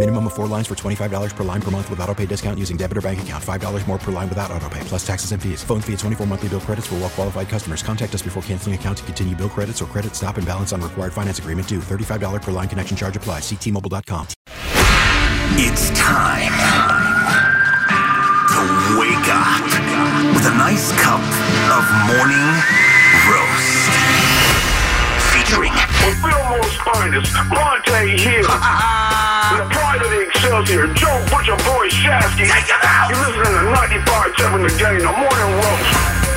Minimum of four lines for $25 per line per month with auto pay discount using debit or bank account. $5 more per line without auto pay, plus taxes and fees. Phone fee at 24 monthly bill credits for well qualified customers. Contact us before canceling account to continue bill credits or credit stop and balance on required finance agreement due. $35 per line connection charge applies. Ctmobile.com. It's time to wake up with a nice cup of morning roast. Featuring Fillmore's finest, Bonta Hill. the pride of the Excelsior, Joe Butcher Boy Shasky. Take him out! You're listening to 95.7 The Game, the morning roast.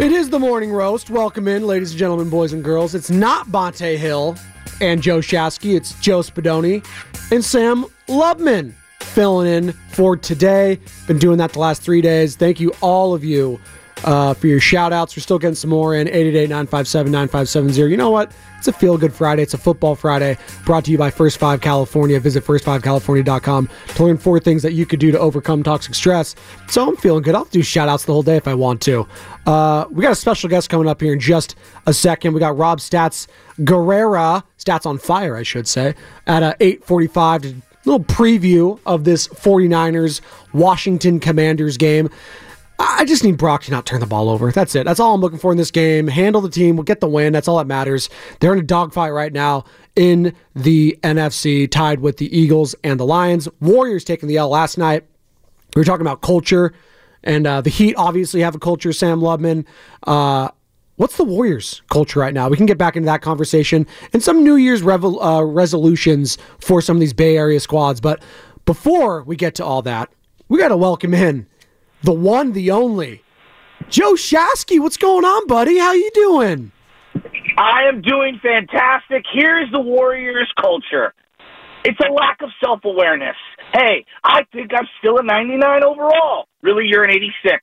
It is the morning roast. Welcome in, ladies and gentlemen, boys and girls. It's not Bonta Hill and Joe Shasky. It's Joe Spadoni and Sam Lubman filling in for today. Been doing that the last three days. Thank you, all of you, uh, for your shout outs. We're still getting some more in 888 957 9570. You know what? It's a feel good Friday. It's a football Friday brought to you by First Five California. Visit first5california.com to learn four things that you could do to overcome toxic stress. So I'm feeling good. I'll do shout outs the whole day if I want to. Uh, we got a special guest coming up here in just a second. We got Rob Stats Guerrera, Stats on Fire, I should say, at uh, 845 to little preview of this 49ers Washington Commanders game. I just need Brock to not turn the ball over. That's it. That's all I'm looking for in this game. Handle the team. We'll get the win. That's all that matters. They're in a dogfight right now in the NFC, tied with the Eagles and the Lions. Warriors taking the L last night. We were talking about culture, and uh, the Heat obviously have a culture. Sam Lubman. Uh, what's the Warriors' culture right now? We can get back into that conversation and some New Year's uh, resolutions for some of these Bay Area squads. But before we get to all that, we got to welcome in the one, the only, Joe Shasky. What's going on, buddy? How you doing? I am doing fantastic. Here's the Warriors culture. It's a lack of self awareness. Hey, I think I'm still a 99 overall. Really, you're an 86.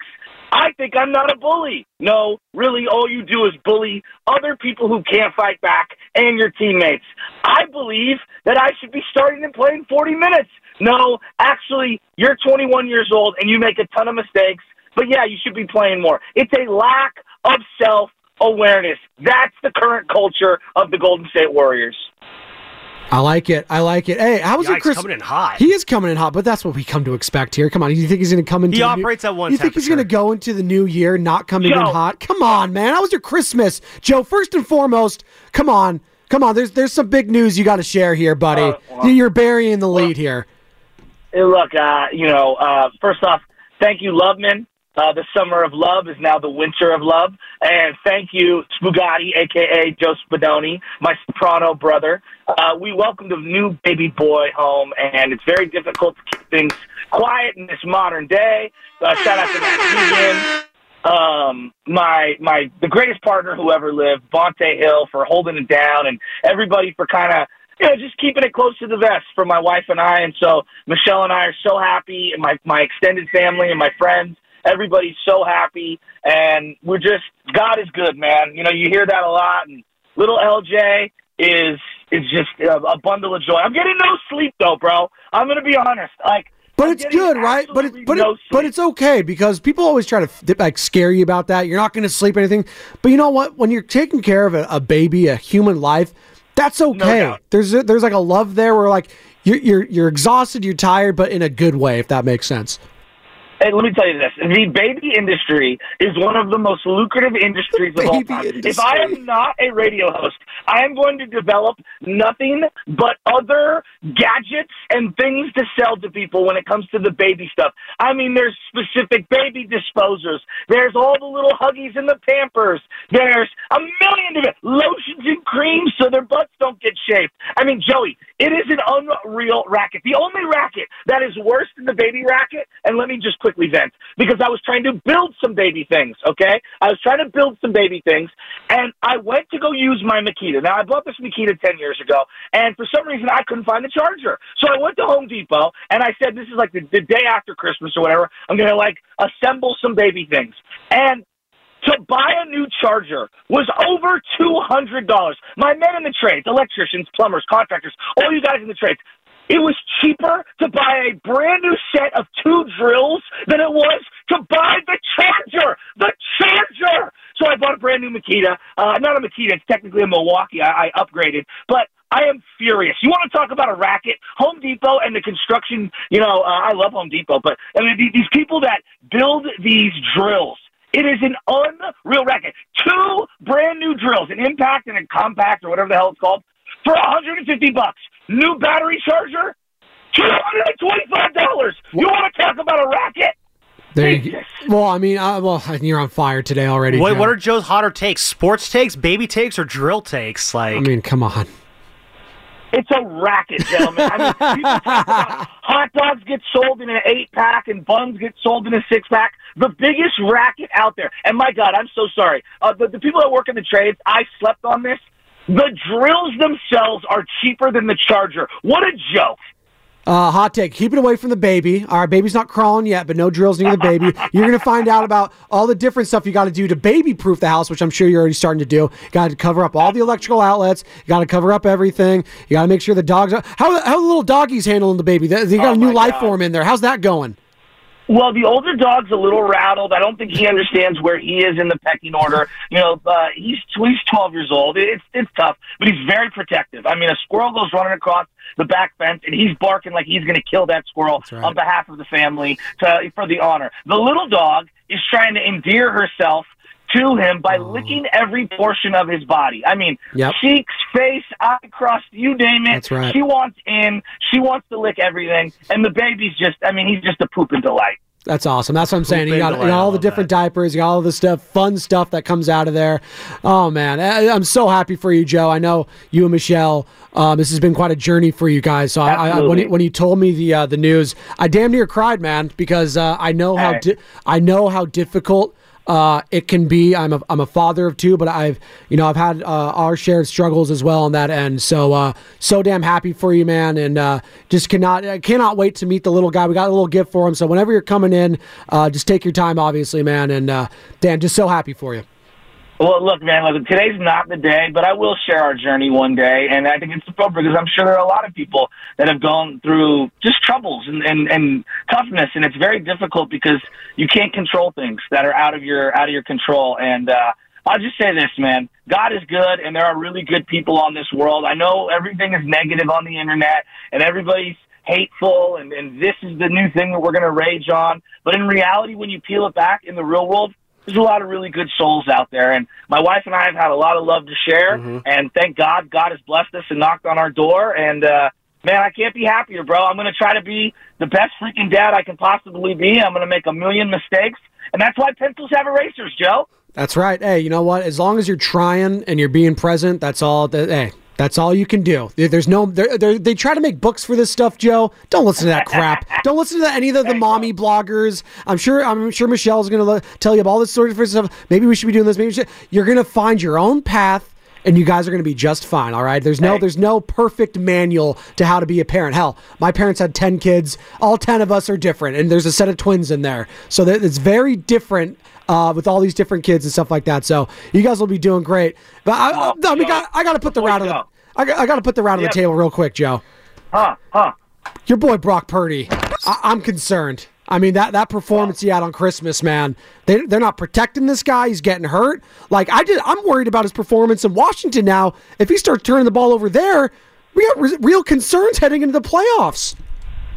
I think I'm not a bully. No, really, all you do is bully other people who can't fight back and your teammates. I believe that I should be starting and playing 40 minutes. No, actually, you're 21 years old and you make a ton of mistakes, but yeah, you should be playing more. It's a lack of self awareness. That's the current culture of the Golden State Warriors. I like it. I like it. Hey, how was it, Yikes, Chris? coming in hot. He is coming in hot, but that's what we come to expect here. Come on, you think he's going to come into? He the new- operates at one You think he's going to go into the new year not coming in hot? Come on, man. How was your Christmas, Joe? First and foremost, come on, come on. There's there's some big news you got to share here, buddy. Uh, well- You're burying the lead here. Look, uh, you know, uh, first off, thank you, Loveman. Uh, the summer of love is now the winter of love. And thank you, Spugatti, a.k.a. Joe Spadoni, my soprano brother. Uh, we welcomed a new baby boy home, and it's very difficult to keep things quiet in this modern day. Uh, shout out to Matt Keegan, um, my my the greatest partner who ever lived, Bonta Hill, for holding it down, and everybody for kind of you know just keeping it close to the vest for my wife and I. And so Michelle and I are so happy, and my my extended family and my friends. Everybody's so happy, and we're just God is good, man. You know, you hear that a lot, and little LJ is is just a, a bundle of joy. I'm getting no sleep though, bro. I'm gonna be honest, like. But I'm it's good, right? But it, but no it, but it's okay because people always try to like scare you about that. You're not going to sleep or anything. But you know what? When you're taking care of a, a baby, a human life, that's okay. doubt. there's a, there's like a love there where like you're you're you're exhausted, you're tired, but in a good way, if that makes sense. Hey, let me tell you this: the baby industry is one of the most lucrative industries of all time. industry. If I am not a radio host, I am going to develop nothing but other gadgets and things to sell to people when it comes to the baby stuff. I mean, there's specific baby disposers. There's all the little huggies and the Pampers. There's a million different lotions and creams so their butts don't get shaved. I mean, Joey, It is an unreal racket. The only racket that is worse than the baby racket, and let me just quickly vent, because I was trying to build some baby things, okay? I was trying to build some baby things, and I went to go use my Makita. Now, I bought this Makita 10 years ago, and for some reason, I couldn't find the charger. So I went to Home Depot, and I said, this is like the, the day after Christmas or whatever. I'm going to, like, assemble some baby things. And to buy a new charger was over $200. My men in the trades, electricians, plumbers, contractors, all you guys in the trades, it was cheaper to buy a brand new set of two drills than it was to buy the charger. The charger! So I bought a brand new Makita. Uh, not a Makita, it's technically a Milwaukee. I, I upgraded. But I am furious. You want to talk about a racket? Home Depot and the construction, you know, uh, I love Home Depot, but I mean, these people that build these drills, it is an unreal racket. Two brand new drills, an impact and a compact or whatever the hell it's called, for 150 bucks. New battery charger, $225. You want to talk about a racket? There you go. Well, I mean, uh, well, you're on fire today already. What, Joe. what are Joe's hotter takes? Sports takes, baby takes, or drill takes? Like, I mean, come on. It's a racket, gentlemen. I mean, people talk about hot dogs get sold in an eight pack and buns get sold in a six pack. The biggest racket out there. And my God, I'm so sorry. Uh, the, the people that work in the trades, I slept on this. The drills themselves are cheaper than the charger. What a joke. Uh, hot take. Keep it away from the baby. All right, baby's not crawling yet, but no drills near the baby. You're going to find out about all the different stuff you got to do to baby proof the house, which I'm sure you're already starting to do. Got to cover up all the electrical outlets. You got to cover up everything. You got to make sure the dogs. Are, how how the little doggies handling the baby? They they got Oh, a new life God. form in there. How's that going? Well, the older dog's a little rattled. I don't think he understands where he is in the pecking order. You know, uh, he's he's 12 years old. It's it's tough, but he's very protective. I mean, a squirrel goes running across the back fence, and he's barking like he's going to kill that squirrel right. on behalf of the family to, for the honor. The little dog is trying to endear herself to him by licking every portion of his body. I mean, Oh. Yep. cheeks, face, eye crust, you name it. That's right. She wants in. She wants to lick everything, and the baby's just. I mean, he's just a pooping delight. That's awesome. That's what I'm saying. You got, you the got all the different diapers. You got all the stuff, fun stuff that comes out of there. Oh man, I, I'm so happy for you, Joe. I know you and Michelle. Um, this has been quite a journey for you guys. So I, I, when Absolutely. you, when you told me the uh, the news, I damn near cried, man, because uh, I know how Hey. di- I know how difficult. Uh, it can be. I'm a I'm a father of two, but I've you know I've had uh, our shared struggles as well on that end. So uh, so damn happy for you, man, and uh, just cannot I cannot wait to meet the little guy. We got a little gift for him. So whenever you're coming in, uh, just take your time, obviously, man. And uh, Dan, just so happy for you. Well, look, man, look, today's not the day, but I will share our journey one day, and I think it's appropriate because I'm sure there are a lot of people that have gone through just troubles and, and, and toughness, and it's very difficult because you can't control things that are out of your out of your control. And uh, I'll just say this, man: God is good, and there are really good people on this world. I know everything is negative on the internet, and everybody's hateful, and, and this is the new thing that we're going to rage on. But in reality, when you peel it back in the real world, there's a lot of really good souls out there. And my wife and I have had a lot of love to share. And thank God, God has blessed us and knocked on our door. And, uh, man, I can't be happier, bro. I'm going to try to be the best freaking dad I can possibly be. I'm going to make a million mistakes. And that's why pencils have erasers, Joe. That's right. Hey, you know what? As long as you're trying and you're being present, that's all. That, hey, that's all you can do. There's no. they're- they're- They try to make books for this stuff, Joe. Don't listen to that crap. Don't listen to any of the, the mommy bloggers. I'm sure. I'm sure Michelle's going to tell you about all this sort of stuff. Maybe we should be doing this. Maybe we should. You're going to find your own path. And you guys are going to be just fine, all right? There's no, there's no perfect manual to how to be a parent. Hell, my parents had ten kids. All ten of us are different, and there's a set of twins in there, so that it's very different uh, with all these different kids and stuff like that. So you guys will be doing great. But I, I, I, mean, got, I got to put the round on the. I, I got to put the round on the table real quick, Joe. Huh, huh. Your boy Brock Purdy. I, I'm concerned. I mean that that performance he had on Christmas, man. They they're not protecting this guy. He's getting hurt. Like I did. I'm worried about his performance in Washington now. If he starts turning the ball over there, we got re- real concerns heading into the playoffs.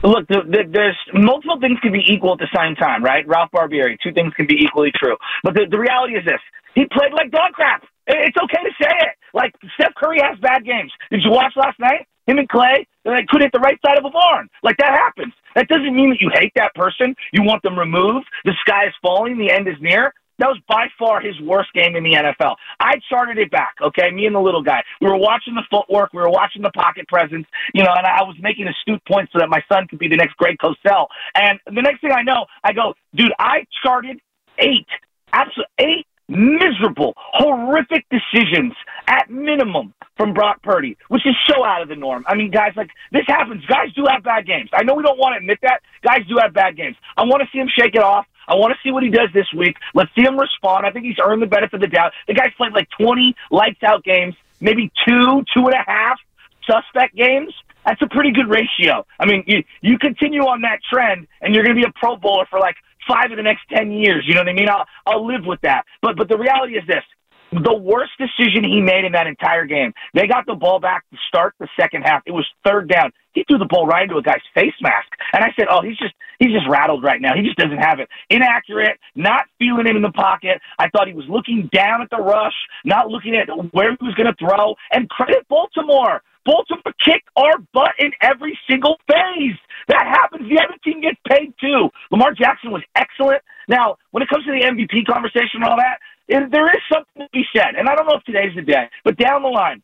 Look, the, the, there's multiple things can be equal at the same time, right? Ralph Barbieri, two things can be equally true. But the, the reality is this: he played like dog crap. It's okay to say it. Like Steph Curry has bad games. Did you watch last night? Him and Klay, they could hit the right side of a barn. Like that happens. That doesn't mean that you hate that person. You want them removed. The sky is falling. The end is near. That was by far his worst game in the NFL. I charted it back, okay? Me and the little guy. We were watching the footwork, we were watching the pocket presence, you know, and I was making astute points so that my son could be the next Greg Cosell. And the next thing I know, I go, dude, I charted eight, absolute eight miserable, horrific decisions at minimum from Brock Purdy, which is so out of the norm. I mean, guys, like this happens. Guys do have bad games. I know we don't want to admit that. Guys do have bad games. I want to see him shake it off. I want to see what he does this week. Let's see him respond. I think he's earned the benefit of the doubt. The guy's played like 20 lights out games, maybe two, two and a half suspect games. That's a pretty good ratio. I mean, you, you continue on that trend, and you're going to be a Pro Bowler for like five of the next 10 years. You know what I mean? I'll, I'll live with that. But, but the reality is this the worst decision he made in that entire game. They got the ball back to start the second half. It was third down. He threw the ball right into a guy's face mask. And I said, Oh, he's just he's just rattled right now. He just doesn't have it. Inaccurate, not feeling it in the pocket. I thought he was looking down at the rush, not looking at where he was gonna throw. And credit Baltimore. Baltimore kicked our butt in every single phase. That happens. The other team gets paid too. Lamar Jackson was excellent. Now, when it comes to the MVP conversation and all that, it, there is something to be said. And I don't know if today's the day, but down the line,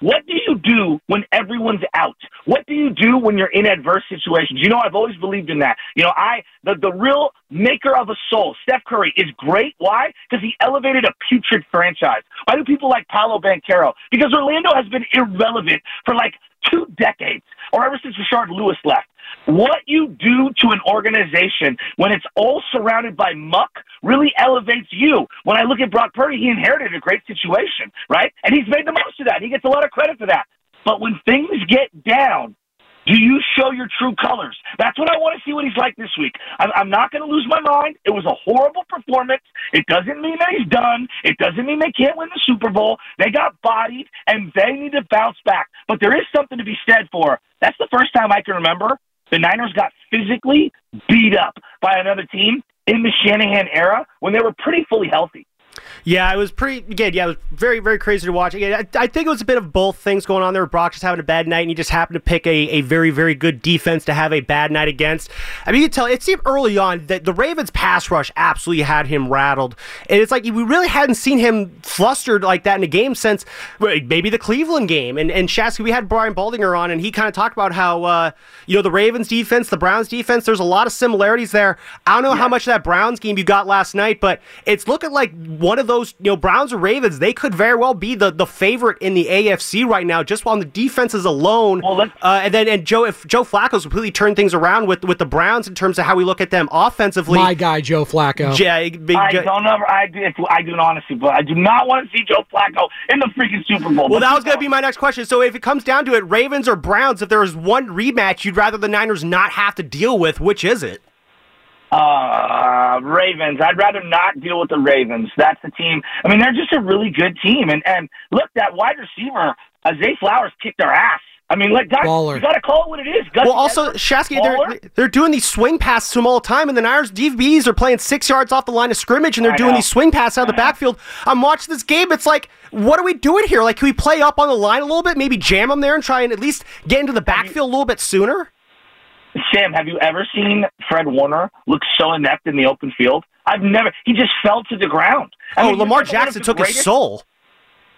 what do you do when everyone's out? What do you do when you're in adverse situations? You know, I've always believed in that. You know, I the the real maker of a soul, Steph Curry, is great. Why? Because he elevated a putrid franchise. Why do people like Paolo Banchero? Because Orlando has been irrelevant for like two decades, or ever since Rashard Lewis left. What you do to an organization when it's all surrounded by muck really elevates you. When I look at Brock Purdy, he inherited a great situation, right? And he's made the most of that. He gets a lot of credit for that. But when things get down, do you show your true colors? That's what I want to see what he's like this week. I'm, not going to lose my mind. It was a horrible performance. It doesn't mean that he's done. It doesn't mean they can't win the Super Bowl. They got bodied and they need to bounce back. But there is something to be said for. That's the first time I can remember the Niners got physically beat up by another team in the Shanahan era when they were pretty fully healthy. Yeah, it was pretty. good. yeah, it was very, very crazy to watch. Again, I, I, think it was a bit of both things going on there. Brock just having a bad night, and he just happened to pick a, a very, very good defense to have a bad night against. I mean, you can tell it seemed early on that the Ravens' pass rush absolutely had him rattled, and it's like we really hadn't seen him flustered like that in a game since maybe the Cleveland game. And and Shasky, we had Brian Baldinger on, and he kind of talked about how uh, you know the Ravens' defense, the Browns' defense. There's a lot of similarities there. I don't know yeah. how much of that Browns game you got last night, but it's looking like one of those those, you know, Browns or Ravens, they could very well be the, the favorite in the AFC right now, just on the defenses alone. Well, uh, and then and Joe, if Joe Flacco's completely turned things around with with the Browns in terms of how we look at them offensively. My guy, Joe Flacco. Yeah, big, I don't ever. I do. I do honestly, but I do not want to see Joe Flacco in the freaking Super Bowl. Well, that was going to be my next question. So if it comes down to it, Ravens or Browns, if there is one rematch you'd rather the Niners not have to deal with, which is it? Uh, Ravens. I'd rather not deal with the Ravens. That's the team. I mean, they're just a really good team. And and look, that wide receiver, uh, Zay Flowers, kicked their ass. I mean, like, guys, you got to call it what it is. Gus well, also, Shasky, they're, they're doing these swing passes to him all the time, and the Niners DBs are playing six yards off the line of scrimmage, and they're I doing know. these swing passes out of the backfield. I'm watching this game. It's like, what are we doing here? Like, can we play up on the line a little bit, maybe jam them there and try and at least get into the backfield a little bit sooner? Sam, have you ever seen Fred Warner look so inept in the open field? I've never. He just fell to the ground. I oh, mean, Lamar Jackson took greatest, his soul.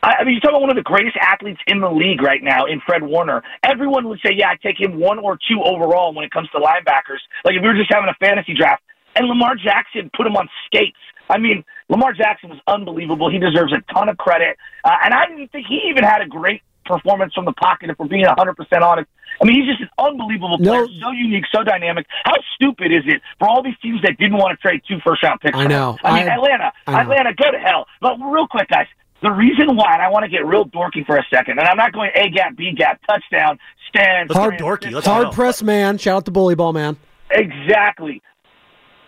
I mean, you're talking about one of the greatest athletes in the league right now in Fred Warner. Everyone would say, yeah, I take him one or two overall when it comes to linebackers. Like if we were just having a fantasy draft. And Lamar Jackson put him on skates. I mean, Lamar Jackson was unbelievable. He deserves a ton of credit. Uh, and I didn't think he even had a great performance from the pocket, if we're being 100% honest. I mean, he's just an unbelievable player, no. so unique, so dynamic. How stupid is it for all these teams that didn't want to trade two first round picks? I know. I mean, I, Atlanta, I Atlanta, go to hell. But real quick, guys, the reason why, and I want to get real dorky for a second, and I'm not going A gap, B gap, touchdown, stand. Let's stand, dorky. Let's hard press man. Shout out to Bully Ball man. Exactly.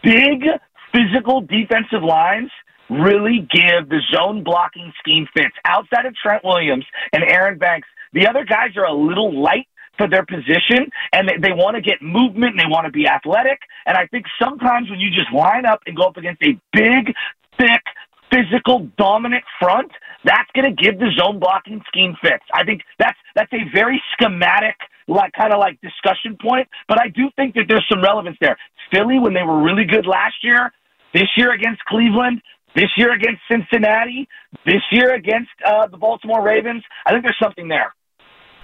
Big physical defensive lines really give the zone blocking scheme fits. Outside of Trent Williams and Aaron Banks, the other guys are a little light for their position and they, they want to get movement and they want to be athletic. And I think sometimes when you just line up and go up against a big, thick, physical, dominant front, that's going to give the zone blocking scheme fits. I think that's that's a very schematic like kind of like discussion point, but I do think that there's some relevance there. Philly, when they were really good last year, this year against Cleveland, this year against Cincinnati, this year against uh, the Baltimore Ravens. I think there's something there.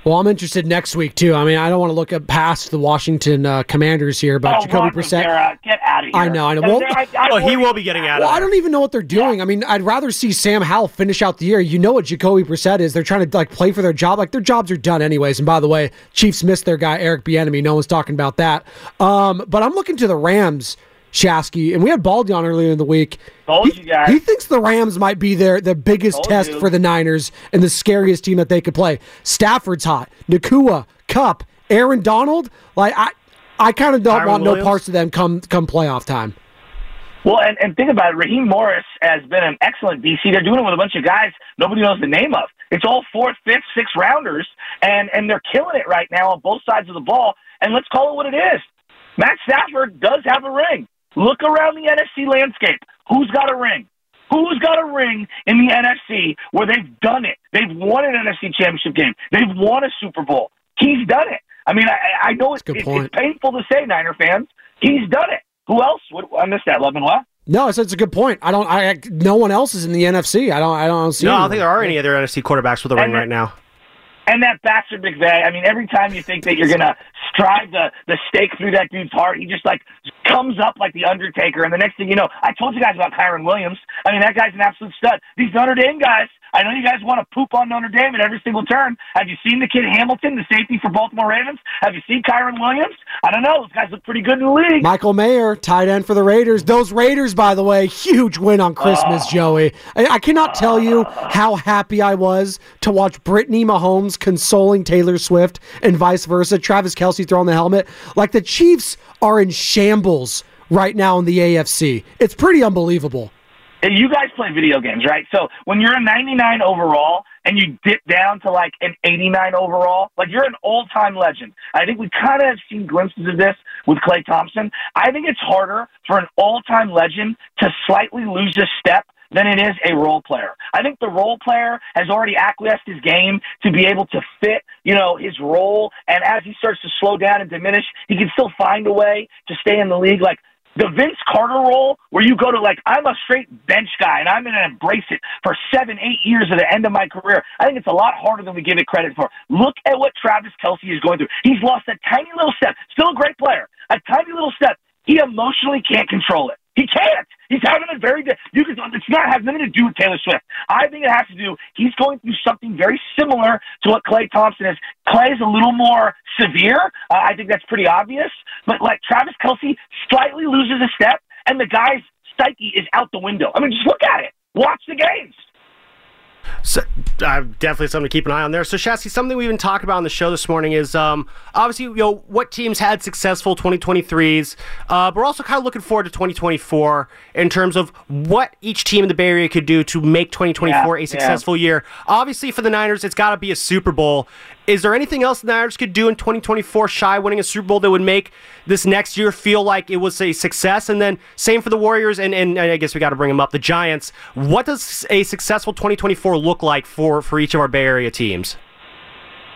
Well, I'm interested next week too. I mean, I don't want to look at past the Washington uh, Commanders here, but oh, Jacoby Ron Brissett. Rivera, get out of here. I know, I know. Well, I, I Oh, he will be getting out Well, of I don't even know what they're doing. I mean, I'd rather see Sam Howell finish out the year. You know what Jacoby Brissett is? They're trying to like play for their job. Like their jobs are done anyways. And by the way, Chiefs missed their guy Eric Bieniemy. No one's talking about that. Um, but I'm looking to the Rams, Shasky, and we had Baldy on earlier in the week. Told he, you guys. he thinks the Rams might be their the biggest Told test you. for the Niners and the scariest team that they could play. Stafford's hot. Nacua, Kupp, Aaron Donald. Like I, I kind of don't want Williams? no parts of them come come playoff time. Well, and, and think about it. Raheem Morris has been an excellent DC. They're doing it with a bunch of guys nobody knows the name of. It's all fourth, fifth, sixth rounders, and, and they're killing it right now on both sides of the ball. And let's call it what it is. Matt Stafford does have a ring. Look around the NFC landscape. Who's got a ring? Who's got a ring in the NFC where they've done it? They've won an NFC championship game. They've won a Super Bowl. He's done it. I mean, I, I know it's, good it's, point. painful to say, Niner fans. He's done it. Who else? What, I missed that. Lovin what? No, it's, it's a good point. I don't. I no one else is in the NFC. I don't. I don't see. No, I don't think there are any other NFC quarterbacks with a ring And- right now. And that bastard McVay, I mean, every time you think that you're gonna drive the the stake through that dude's heart, he just like comes up like the Undertaker. And the next thing you know, I told you guys about Kyren Williams. I mean, that guy's an absolute stud. These Notre Dame guys, I know you guys want to poop on Notre Dame at every single turn. Have you seen the kid Hamilton, the safety for Baltimore Ravens? Have you seen Kyren Williams? I don't know. Those guys look pretty good in the league. Michael Mayer, tight end for the Raiders. Those Raiders, by the way, huge win on Christmas, Oh. Joey. I, I cannot tell you ah. how happy I was to watch Brittany Mahomes consoling Taylor Swift and vice versa. Travis Kelce throwing the helmet. Like the Chiefs are in shambles right now in the AFC. It's pretty unbelievable. You guys play video games, right? So when you're a 99 overall and you dip down to like an 89 overall, like you're an all-time legend. I think we kind of have seen glimpses of this with Klay Thompson. I think it's harder for an all-time legend to slightly lose a step than it is a role player. I think the role player has already acquiesced his game to be able to fit, you know, his role. And as he starts to slow down and diminish, he can still find a way to stay in the league. Like the Vince Carter role, where you go to like, I'm a straight bench guy and I'm going to embrace it for seven, eight years at the end of my career. I think it's a lot harder than we give it credit for. Look at what Travis Kelce is going through. He's lost a tiny little step. Still a great player. A tiny little step. He emotionally can't control it. He can't. He's having a very. You can. It's not has nothing to do with Taylor Swift. I think it has to do. He's going through something very similar to what Klay Thompson is. Klay is a little more severe. Uh, I think that's pretty obvious. But like Travis Kelce slightly loses a step, and the guy's psyche is out the window. I mean, just look at it. Watch the games. So, uh, definitely something to keep an eye on there. So, Shasky, something we've been talking about on the show this morning is um, obviously, you know, what teams had successful 2023s, uh, but we're also kind of looking forward to 2024 in terms of what each team in the Bay Area could do to make 2024 Yeah, a successful year. Obviously, for the Niners, it's got to be a Super Bowl. Is there anything else the Niners could do in 2024 shy winning a Super Bowl that would make this next year feel like it was a success? And then same for the Warriors, and, and I guess we got to bring them up, the Giants. What does a successful 2024 look like for, for each of our Bay Area teams?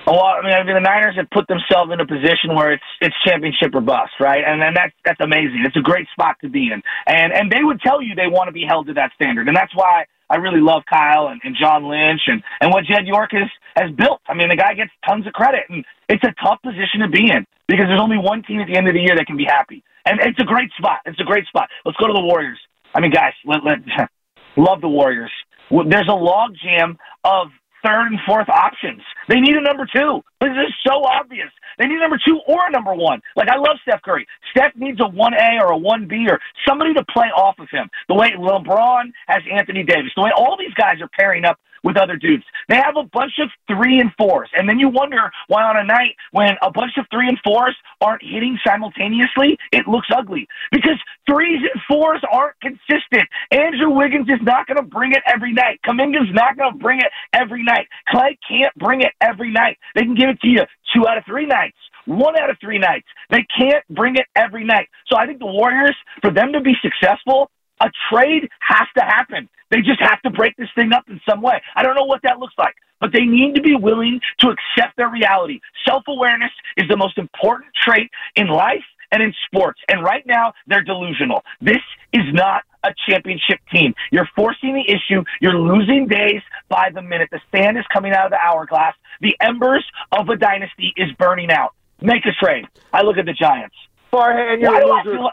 Well, I mean, I mean, the Niners have put themselves in a position where it's it's championship or bust, right? And then that's that's amazing. It's a great spot to be in, and and they would tell you they want to be held to that standard, and that's why I really love Kyle and, and John Lynch and and what Jed York has has built. I mean, the guy gets tons of credit, and it's a tough position to be in because there's only one team at the end of the year that can be happy, and it's a great spot. It's a great spot. Let's go to the Warriors. I mean, guys, let, let love the Warriors. There's a log jam of third and fourth options. They need a number two. This is so obvious. They need a number two or a number one. Like I love Steph Curry. Steph needs a one A or a one B or somebody to play off of him. The way LeBron has Anthony Davis. The way all these guys are pairing up with other dudes. They have a bunch of three and fours. And then you wonder why on a night when a bunch of three and fours aren't hitting simultaneously, it looks ugly. Because threes and fours aren't consistent. Andrew Wiggins is not going to bring it every night. Kuminga's not going to bring it every night. Klay can't bring it every night. They can give it to you two out of three nights. One out of three nights. They can't bring it every night. So I think the Warriors, for them to be successful, a trade has to happen. They just have to break this thing up in some way. I don't know what that looks like, but they need to be willing to accept their reality. Self awareness is the most important trait in life and in sports. And right now, they're delusional. This is not a championship team. You're forcing the issue. You're losing days by the minute. The sand is coming out of the hourglass. The embers of a dynasty is burning out. Make a trade. I look at the Giants. Farhan, you're Why a loser.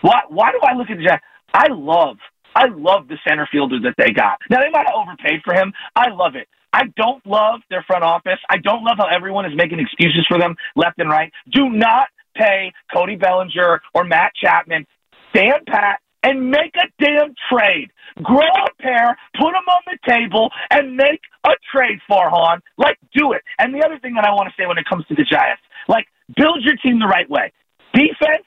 Why, why do I look at the Giants? I love, I love the center fielder that they got. Now they might have overpaid for him. I love it. I don't love their front office. I don't love how everyone is making excuses for them left and right. Do not pay Cody Bellinger or Matt Chapman. Stand pat and make a damn trade. Grow a pair, put them on the table, and make a trade, for Farhan. Like, do it. And the other thing that I want to say when it comes to the Giants, like, build your team the right way. Defense,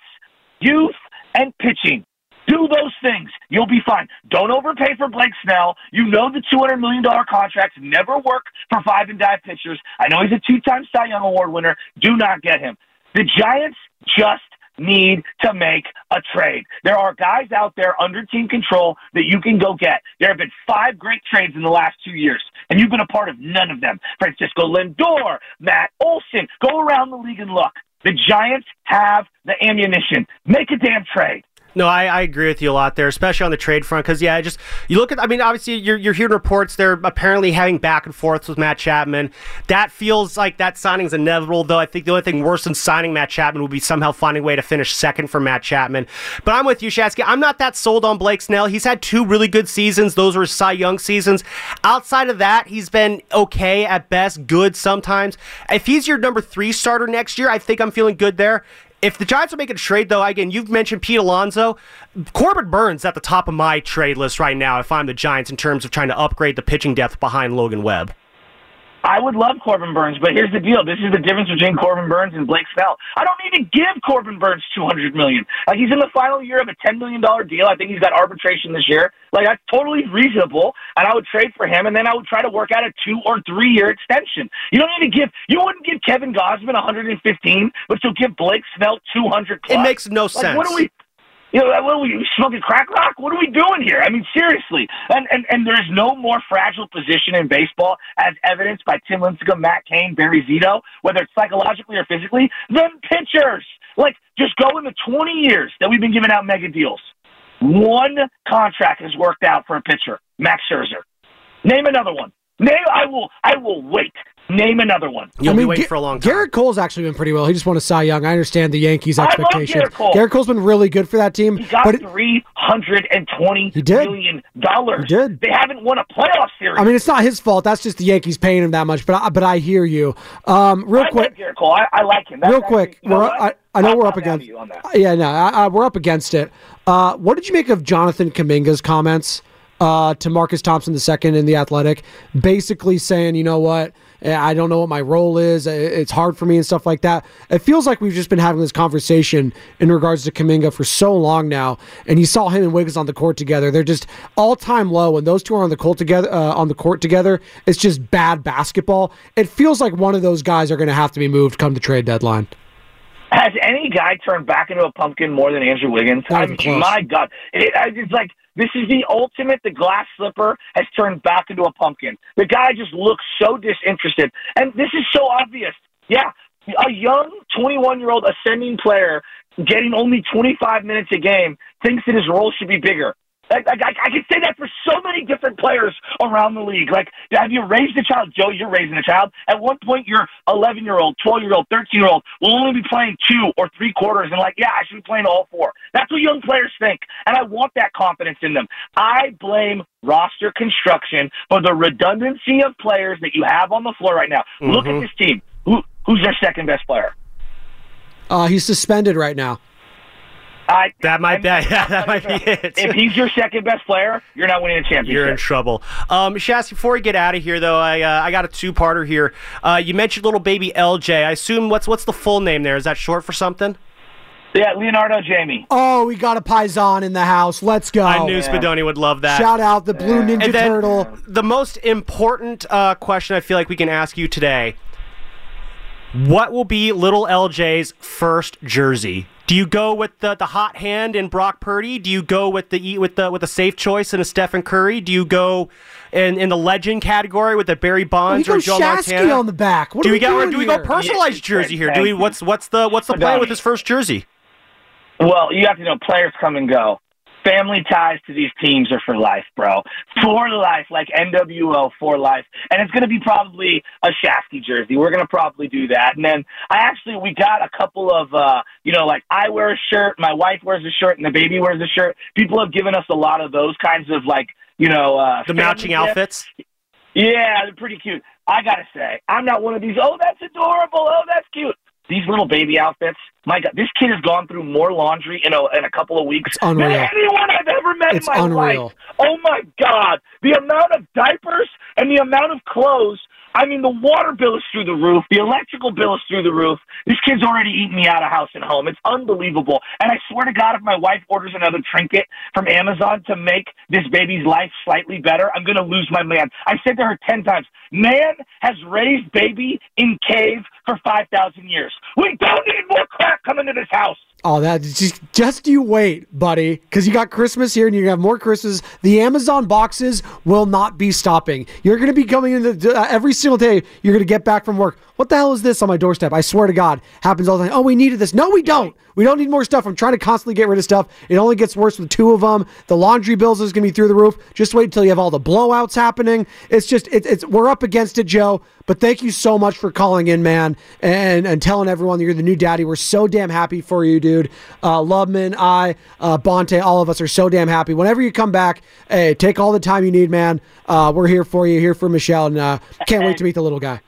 youth, and pitching. Do those things. You'll be fine. Don't overpay for Blake Snell. You know the $200 million contracts never work for five and dive pitchers. I know he's a two time Cy Young Award winner. Do not get him. The Giants just need to make a trade. There are guys out there under team control that you can go get. There have been five great trades in the last two years, and you've been a part of none of them. Francisco Lindor, Matt Olson. Go around the league and look. The Giants have the ammunition. Make a damn trade. No, I, I agree with you a lot there, especially on the trade front. Because yeah, I just you look at. I mean, obviously you're you're hearing reports they're apparently having back and forths with Matt Chapman. That feels like that signing is inevitable. Though I think the only thing worse than signing Matt Chapman would be somehow finding a way to finish second for Matt Chapman. But I'm with you, Shasky. I'm not that sold on Blake Snell. He's had two really good seasons. Those were Cy Young seasons. Outside of that, he's been okay at best, good sometimes. If he's your number three starter next year, I think I'm feeling good there. If the Giants are making a trade, though, again, you've mentioned Pete Alonso. Corbin Burnes at the top of my trade list right now if I'm the Giants in terms of trying to upgrade the pitching depth behind Logan Webb. I would love Corbin Burnes, but here's the deal. This is the difference between Corbin Burnes and Blake Snell. I don't need to give Corbin Burnes two hundred million. Like he's in the final year of a ten million dollar deal. I think he's got arbitration this year. Like that's totally reasonable, and I would trade for him, and then I would try to work out a two or three year extension. You don't need to give. You wouldn't give Kevin Gausman one hundred and fifteen, but you'll give Blake Snell two hundred. It makes no like, sense. What are we? You know, what are we smoking crack rock? What are we doing here? I mean, seriously. And and and there's no more fragile position in baseball, as evidenced by Tim Lincecum, Matt Cain, Barry Zito, whether it's psychologically or physically, than pitchers. Like, just go in the 20 years that we've been giving out mega deals. One contract has worked out for a pitcher, Max Scherzer. Name another one. Name. I will. I will wait. Name another one. You'll I mean, be waiting Ga- for a long time. Gerrit Cole's actually been pretty well. He just won a Cy Young. I understand the Yankees' I love expectations. Gerrit Cole. Gerrit Cole's been really good for that team. He got but it- three hundred and twenty He did. million dollars. He did. They haven't won a playoff series. I mean, it's not his fault. That's just the Yankees paying him that much. But I, but I hear you. Um, real I quick, like Gerrit Cole. I, I like him. That's real actually- quick. you know we're. I, I know I'll we're up against. to you on that. Yeah, no, I, I, we're up against it. Uh, what did you make of Jonathan Kuminga's comments uh, to Marcus Thompson II in the Athletic, basically saying, you know what, I don't know what my role is. Eh, It's hard for me and stuff like that. It feels like we've just been having this conversation in regards to Kuminga for so long now, and you saw him and Wiggins on the court together. They're just all time low. When those two are on the court together, uh, on the court together, it's just bad basketball. It feels like one of those guys are going to have to be moved come the trade deadline. Has any guy turned back into a pumpkin more than Andrew Wiggins? I even mean, close. my God, it, I- it's like this is the ultimate. The glass slipper has turned back into a pumpkin. The guy just looks so disinterested, and this is so obvious. Yeah, a young 21 year old ascending player getting only 25 minutes a game thinks that his role should be bigger. Like, I, I can say that for so many different players around the league. Like, have you raised a child? Joe, you're raising a child. At one point, your 11 year old, 12 year old, 13 year old will only be playing two or three quarters, and like, yeah, I should be playing all four. That's what young players think, and I want that confidence in them. I blame roster construction for the redundancy of players that you have on the floor right now. Look at Mhm. this team. Who, who's their second best player? Uh, he's suspended right now. I, that might be yeah, that might be it. If he's your second best player, you're not winning a championship. You're in trouble. Um, Shaz, before we get out of here, though, I uh, I got a two parter here. Uh, you mentioned little baby LJ. I assume what's what's the full name there? Is that short for something? Yeah, Leonardo Jamie. Oh, we got a Paisan in the house. Let's go. I knew Spadoni would love that. Shout out the Blue Ninja And then Turtle. The most important uh, question I feel like we can ask you today: What will be little LJ's first jersey? Do you go with the, the hot hand in Brock Purdy? Do you go with the with the with a safe choice in a Stephen Curry? Do you go in, in the legend category with the Barry Bonds we or go Joe Shasky Montana? on the back. What do we we got? doing Do we go here? personalized jersey here? Do we? What's what's the what's the plan with his first jersey? Well, you have to know players come and go. Family ties to these teams are for life, bro. For life, like NWO for life. And it's going to be probably a Shasky jersey. We're going to probably do that. And then I actually, we got a couple of, uh, you know, like I wear a shirt, my wife wears a shirt, and the baby wears a shirt. People have given us a lot of those kinds of like, you know, uh, The matching gifts. outfits. Yeah, they're pretty cute. I gotta say, I'm not one of these. Oh, that's adorable. Oh, that's cute. These little baby outfits. My God, this kid has gone through more laundry in a in a couple of weeks unreal. than anyone I've ever met It's in my unreal. life. Oh my God, the amount of diapers and the amount of clothes. I mean, the water bill is through the roof. The electrical bill is through the roof. This kid's already eating me out of house and home. It's unbelievable. And I swear to God, if my wife orders another trinket from Amazon to make this baby's life slightly better, I'm going to lose my man. I said to her 10 times, man has raised baby in cave for 5,000 years. We don't need more crap coming to this house. Oh, that just just you wait, buddy, because you got Christmas here and you have more Christmas. The Amazon boxes will not be stopping. You're going to be coming in the, uh, every single day. You're going to get back from work. What the hell is this on my doorstep? I swear to God, happens all the time. Oh, we needed this. No, we don't. We don't need more stuff. I'm trying to constantly get rid of stuff. It only gets worse with two of them. The laundry bills is going to be through the roof. Just wait until you have all the blowouts happening. It's just it, it's we're up against it, Joe. But thank you so much for calling in, man, and and telling everyone that you're the new daddy. We're so damn happy for you, dude. Uh, Loveman, I, uh, Bonta, all of us are so damn happy. Whenever you come back, hey, take all the time you need, man. Uh, we're here for you, here for Michelle, and uh, can't wait to meet the little guy.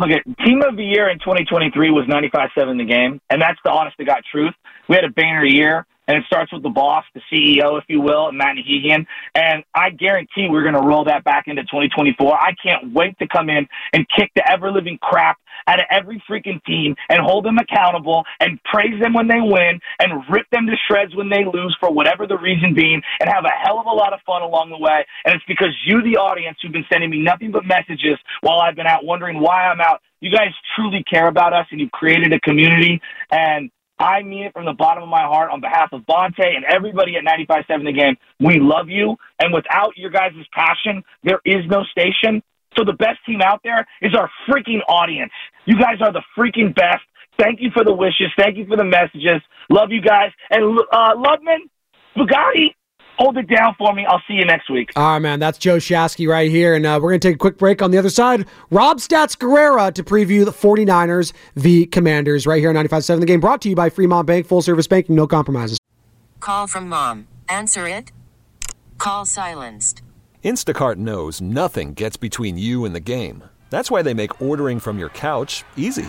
Okay, team of the year in 2023 was 95-7 the game, and that's the honest to God truth. We had a banner year, and it starts with the boss, the CEO, if you will, Matt Nahigian, and I guarantee we're going to roll that back into 2024. I can't wait to come in and kick the ever-living crap out of every freaking team and hold them accountable and praise them when they win and rip them to shreds when they lose for whatever the reason being and have a hell of a lot of fun along the way. And it's because you, the audience, who've been sending me nothing but messages while I've been out wondering why I'm out. You guys truly care about us and you've created a community and I mean it from the bottom of my heart on behalf of Bonta and everybody at 95.7 The Game. We love you, and without your guys' passion, there is no station. So the best team out there is our freaking audience. You guys are the freaking best. Thank you for the wishes. Thank you for the messages. Love you guys. And uh, Loveman, Bugatti, hold it down for me. I'll see you next week. All right, man. That's Joe Shasky right here. And uh, we're going to take a quick break on the other side. Rob Stats Guerrera to preview the 49ers v Commanders right here on 95.7 The Game. Brought to you by Fremont Bank. Full service banking, no compromises. Call from mom. Answer it. Call silenced. Instacart knows nothing gets between you and the game. That's why they make ordering from your couch easy.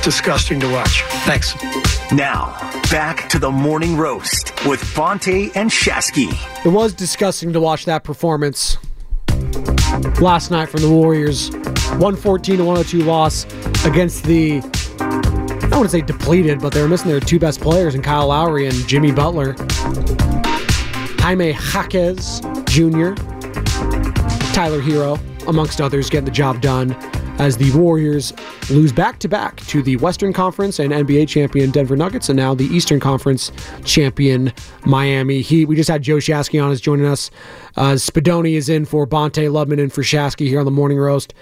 It's disgusting to watch. Thanks. Now, back to the morning roast with Bonta and Shasky. It was disgusting to watch that performance last night from the Warriors. 114 to 102 loss against the, I don't want to say depleted, but they were missing their two best players in Kyle Lowry and Jimmy Butler. Jaime Jaquez Jr., Tyler Herro, amongst others, getting the job done as the Warriors lose back to back to the Western Conference and NBA champion Denver Nuggets, and now the Eastern Conference champion Miami Heat. We just had Joe Shasky on us joining us. Uh, Spadoni is in for Bonta Lubman and for Shasky here on the Morning Roast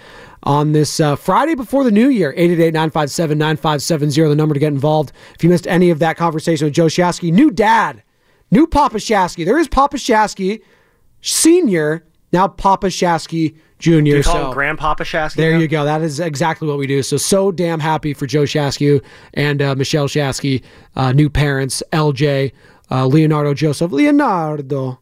on this uh, Friday before the new year. 888 957 9570, the number to get involved. If you missed any of that conversation with Joe Shasky, new dad, new Papa Shasky. There is Papa Shasky, senior, now Papa Shasky Jr. Do so- Grandpapa Shasky? there now? you go. That is exactly what we do. So, so damn happy for Joe Shasky and uh, Michelle Shasky, uh, new parents, LJ, uh, Leonardo Joseph. Leonardo.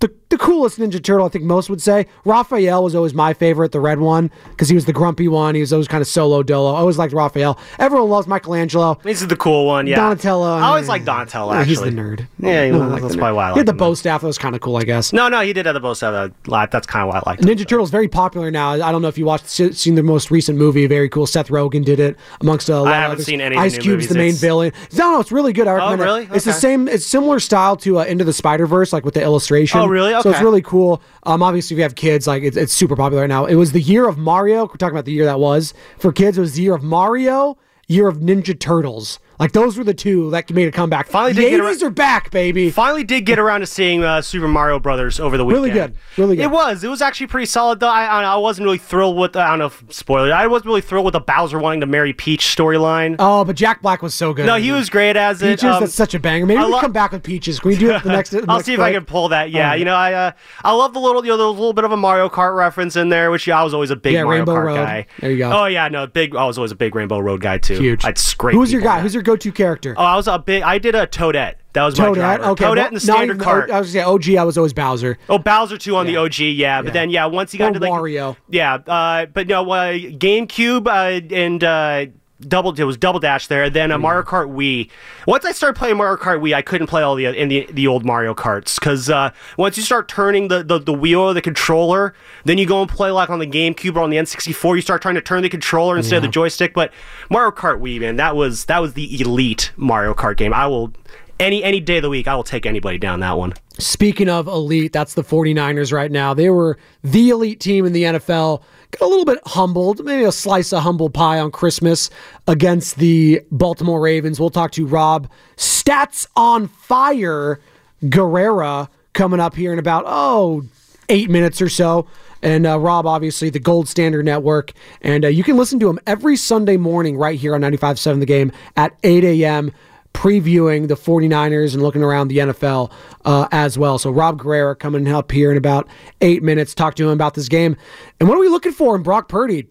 The, the coolest Ninja Turtle, I think most would say. Raphael was always my favorite, the red one, because he was the grumpy one. He was always kind of solo dolo. I always liked Raphael. Everyone loves Michelangelo. This is the cool one, yeah. Donatello. I always like Donatello, Yeah, actually. he's the nerd. Yeah, he No was- that's probably nerd. why I like He had the bow staff. That was kind of cool, I guess. No, no, he did have the bow staff. That's kind of why I like. Ninja Turtles very popular now. I don't know if you watched seen the most recent movie. Very cool. Seth Rogen did it amongst a lot I of haven't others. seen any Ice Cube's the main It's- villain. No, no, it's really good. I recommend really? it. It's the same. It's similar style to uh, Into the Spider Verse, like with the illustration. Oh, really? So it's really cool. Um, obviously, if you have kids, like it's, it's super popular right now. It was the year of Mario. We're talking about the year that was for kids. It was the year of Mario, year of Ninja Turtles. Like those were the two that made a comeback. Finally the did get 80s are back, baby. Finally did get around to seeing uh, Super Mario Brothers over the weekend. Really good. Really good. It was. It was actually pretty solid, though. I, I, wasn't really thrilled with. I don't know if spoiler. I wasn't really thrilled with the Bowser wanting to marry Peach storyline. Oh, but Jack Black was so good. No, he was great as it. Peaches, Um, that's such a banger. Maybe I we lo- come back with Peaches. Can we do it the next? The I'll next see if I can pull that. Yeah, you know, I uh, I love the little, you know, the little bit of a Mario Kart reference in there, which yeah, I was always a big Yeah, Mario Rainbow Kart Road. guy. There you go. Oh yeah, no, big. I was always a big Rainbow Road guy too. Huge. I'd scrape. Who's your guy? out. Who's your go-to character? Oh, I was a big. I did a Toadette. That was my Toadette. driver. Okay, Toadette well, and the standard even- cart. I was gonna say OG. I was always Bowser. Oh, Bowser too on the OG, yeah. But then, yeah, once he got Or into like Wario. yeah. Uh, but no, uh, GameCube uh, and uh, double it was Double Dash there. Then uh, Mario Kart Wii. Once I started playing Mario Kart Wii, I couldn't play all the in the the old Mario Karts because uh, once you start turning the, the the wheel of the controller, then you go and play like on the GameCube or on the N64. You start trying to turn the controller instead of the joystick. But Mario Kart Wii, man, that was that was the elite Mario Kart game. I will. Any any day of the week, I will take anybody down that one. Speaking of elite, that's the 49ers right now. They were the elite team in the NFL. A little bit humbled, maybe a slice of humble pie on Christmas against the Baltimore Ravens. We'll talk to Rob Stats on Fire Guerrera coming up here in about, oh, eight minutes or so. And uh, Rob, obviously, the Gold Standard Network. And uh, you can listen to him every Sunday morning right here on 95.7 The Game at 8 a.m previewing the 49ers and looking around the NFL uh, as well. So Rob Guerrera coming up here in about eight minutes, talk to him about this game. And what are we looking for in Brock Purdy?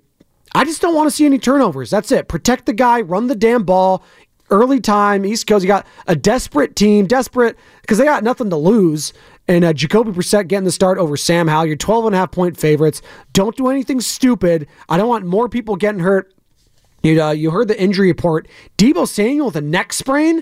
I just don't want to see any turnovers. That's it. Protect the guy, run the damn ball. Early time, East Coast, you got a desperate team, desperate because they got nothing to lose. And uh, Jacoby Brissett getting the start over Sam Howell. You're 12 and a half point favorites. Don't do anything stupid. I don't want more people getting hurt. You uh, you heard the injury report. Deebo Samuel with a neck sprain.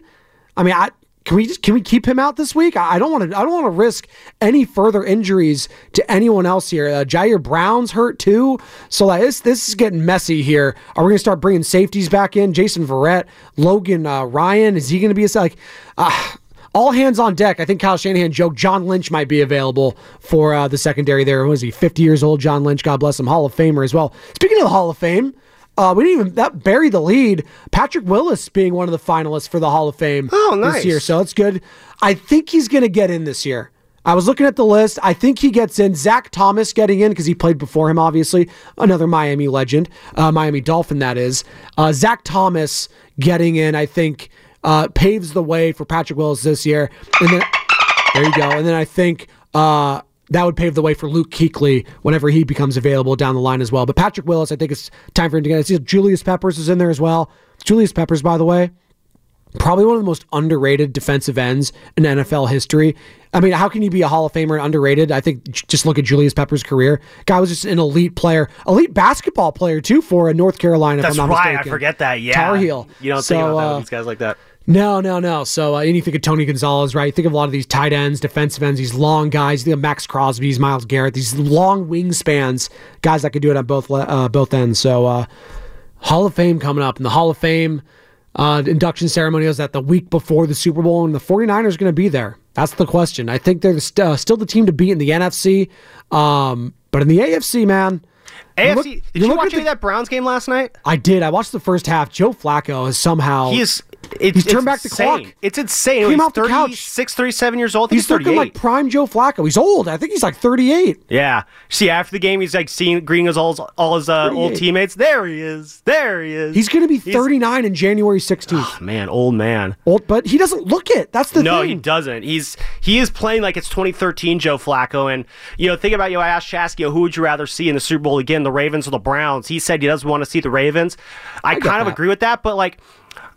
I mean, I can we just can we keep him out this week? I, I don't want to. I don't want to risk any further injuries to anyone else here. Uh, Ji'Ayir Brown's hurt too, so like this this is getting messy here. Are we gonna start bringing safeties back in? Jason Verrett, Logan uh, Ryan, is he gonna be a like? Uh, all hands on deck. I think Kyle Shanahan joked John Lynch might be available for uh, the secondary there. Was he 50 years old? John Lynch, God bless him, Hall of Famer as well. Speaking of the Hall of Fame, uh, we didn't even that buried the lead. Patrick Willis being one of the finalists for the Hall of Fame Oh, nice. this year, so that's good. I think he's going to get in this year. I was looking at the list. I think he gets in. Zach Thomas getting in because he played before him, obviously. Another Miami legend, uh, Miami Dolphin, that is. Uh, Zach Thomas getting in, I think, uh, paves the way for Patrick Willis this year. And then, there you go. And then I think uh, that would pave the way for Luke Kuechly whenever he becomes available down the line as well. But Patrick Willis, I think it's time for him to get. I see Julius Peppers is in there as well. Julius Peppers, by the way, probably one of the most underrated defensive ends in NFL history. I mean, how can you be a Hall of Famer and underrated? I think just look at Julius Pepper's career. Guy was just an elite player, elite basketball player too for uh, North Carolina. That's if I'm not right. mistaken. I forget that. Yeah, Tar Heel. You don't So, think about that uh, these guys like that. No, no, no. So, uh, and you think of Tony Gonzalez, right? Think of a lot of these tight ends, defensive ends, these long guys. Think of Maxx Crosby's, Myles Garrett, these long wingspans, guys that could do it on both uh, both ends. So, uh, Hall of Fame coming up, and the Hall of Fame uh, induction ceremony is at the week before the Super Bowl, and the 49ers are going to be there. That's the question. I think they're st- uh, still the team to beat in the NFC, um, but in the AFC, man. AFC. look- did you watch any the- of that Browns game last night? I did. I watched the first half. Joe Flacco has somehow He is. It, he's turned it's back the insane. clock. It's insane. Came he's off the couch. Six, thirty-seven years old. Think He's looking like prime Joe Flacco. He's old. I think he's like 38. Yeah. See, after the game, he's like seeing greeting his all, all his uh, old teammates. There he is. There he is. He's going to be 39 in January 16th. man, old man. Old, but he doesn't look it. That's the no, thing. he doesn't. He's he is playing like it's 2013 Joe Flacco, and you know, think about you. know, I asked you know, who would you rather see in the Super Bowl again, the Ravens or the Browns? He said he doesn't want to see the Ravens. I, get kind of that. agree with that, but like.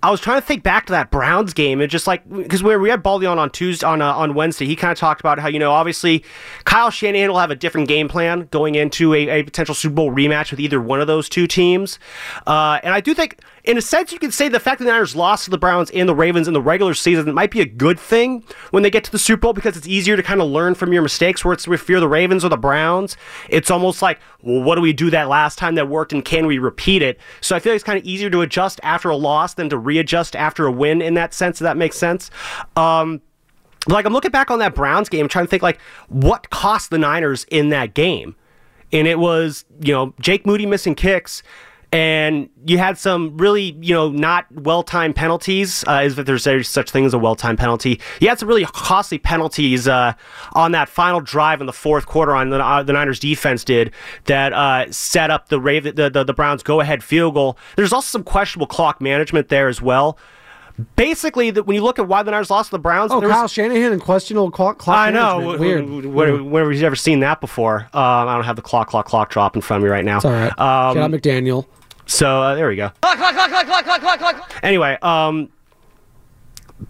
I was trying to think back to that Browns game and just like because we we had Baldy on on Tuesday on uh, on Wednesday, he kind of talked about how you know obviously Kyle Shanahan will have a different game plan going into a, a potential Super Bowl rematch with either one of those two teams, uh, and I do think in a sense you could say the fact that the Niners lost to the Browns and the Ravens in the regular season might be a good thing when they get to the Super Bowl because it's easier to kind of learn from your mistakes. Where it's if you're the Ravens or the Browns, it's almost like well, what do we do that last time that worked and can we repeat it? So I feel like it's kind of easier to adjust after a loss than to readjust after a win in that sense. If that makes sense. Um, like I'm looking back on that Browns game, trying to think like what cost the Niners in that game, and it was you know Jake Moody missing kicks. And you had some really, you know, not well-timed penalties. Uh, is that there's there's such thing as a well-timed penalty? You had some really costly penalties uh, on that final drive in the fourth quarter on the, uh, the Niners defense did that uh, set up the, Raven, the, the the Browns go-ahead field goal. There's also some questionable clock management there as well. Basically, that when you look at why the Niners lost to the Browns, Oh, was- Kyle Shanahan and questionable clock. clock I know. Weird. Weird. Whenever he's ever seen that before. Um, I don't have the clock, clock, clock drop in front of me right now. It's all right. Um, Shout out McDaniel. So uh, there we go. Clock, clock, clock, clock, clock, clock, clock, clock. Anyway, um,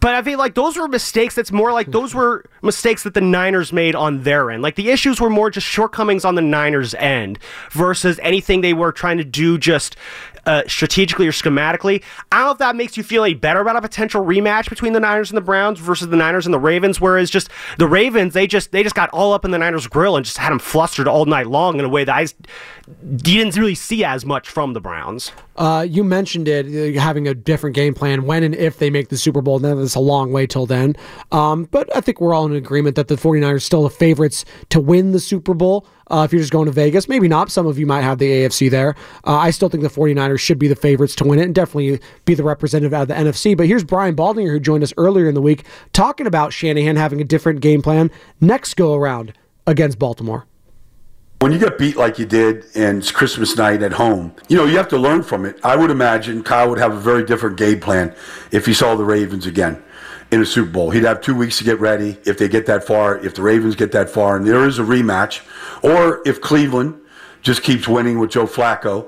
but I feel like those were mistakes. That's more like those were mistakes that the Niners made on their end. Like the issues were more just shortcomings on the Niners' end versus anything they were trying to do just uh, strategically or schematically. I don't know if that makes you feel any better about a potential rematch between the Niners and the Browns versus the Niners and the Ravens. Whereas just the Ravens, they just they just got all up in the Niners' grill and just had them flustered all night long in a way that I didn't really see as much from the Browns. Uh, you mentioned it uh, having a different game plan when and if they make the Super Bowl. Now that's a long way till then. Um, but I think we're all in agreement that the 49ers are still the favorites to win the Super Bowl. Uh, if you're just going to Vegas, maybe not. Some of you might have the AFC there. Uh, I still think the 49ers should be the favorites to win it and definitely be the representative out of the NFC. But here's Brian Baldinger, who joined us earlier in the week, talking about Shanahan having a different game plan next go around against Baltimore. When you get beat like you did and it's Christmas night at home, you know, you have to learn from it. I would imagine Kyle would have a very different game plan if he saw the Ravens again in a Super Bowl. He'd have two weeks to get ready if they get that far, if the Ravens get that far, and there is a rematch, or if Cleveland just keeps winning with Joe Flacco.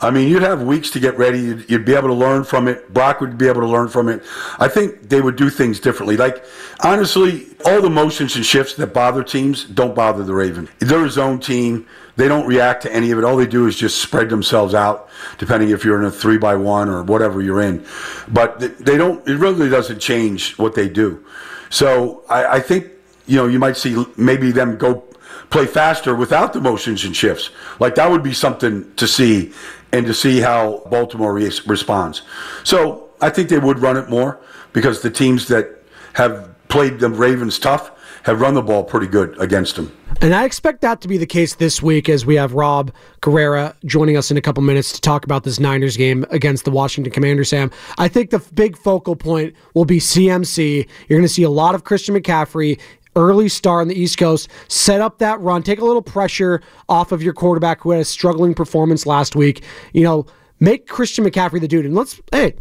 I mean, you'd have weeks to get ready. You'd, you'd be able to learn from it. Brock would be able to learn from it. I think they would do things differently. Like, honestly, all the motions and shifts that bother teams don't bother the Raven. They're a zone team. They don't react to any of it. All they do is just spread themselves out, depending if you're in a three by one or whatever you're in. But they don't. It really doesn't change what they do. So I, I think you know you might see maybe them go play faster without the motions and shifts. Like that would be something to see and to see how Baltimore re- responds. So I think they would run it more because the teams that have played the Ravens tough have run the ball pretty good against them. And I expect that to be the case this week as we have Rob Guerrera joining us in a couple minutes to talk about this Niners game against the Washington Commanders, Sam. I think the big focal point will be CMC. You're going to see a lot of Christian McCaffrey. Early star on the East Coast, set up that run, take a little pressure off of your quarterback who had a struggling performance last week. You know, make Christian McCaffrey the dude. And let's, hey,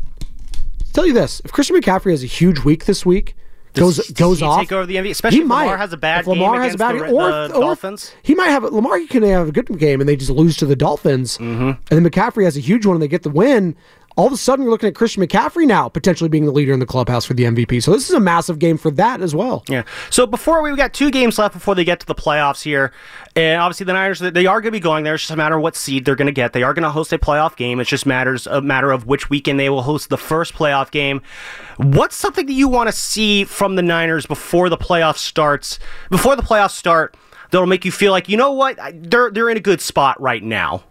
tell you this: if Christian McCaffrey has a huge week this week, goes does goes off, take over the MVP? Especially he if might. Lamar has a bad If Lamar game has a bad the- or, the or Dolphins? He might have Lamar can have a good game and they just lose to the Dolphins, Mm-hmm. and then McCaffrey has a huge one and they get the win. All of a sudden you're looking at Christian McCaffrey now potentially being the leader in the clubhouse for the MVP. So this is a massive game for that as well. Yeah. So before we, we got two games left before they get to the playoffs here, and obviously the Niners they are going to be going there. It's just a matter of what seed they're going to get. They are going to host a playoff game. It's just matters a matter of which weekend they will host the first playoff game. What's something that you want to see from the Niners before the playoffs starts? Before the playoffs start, that'll make you feel like you know what they're they're in a good spot right now.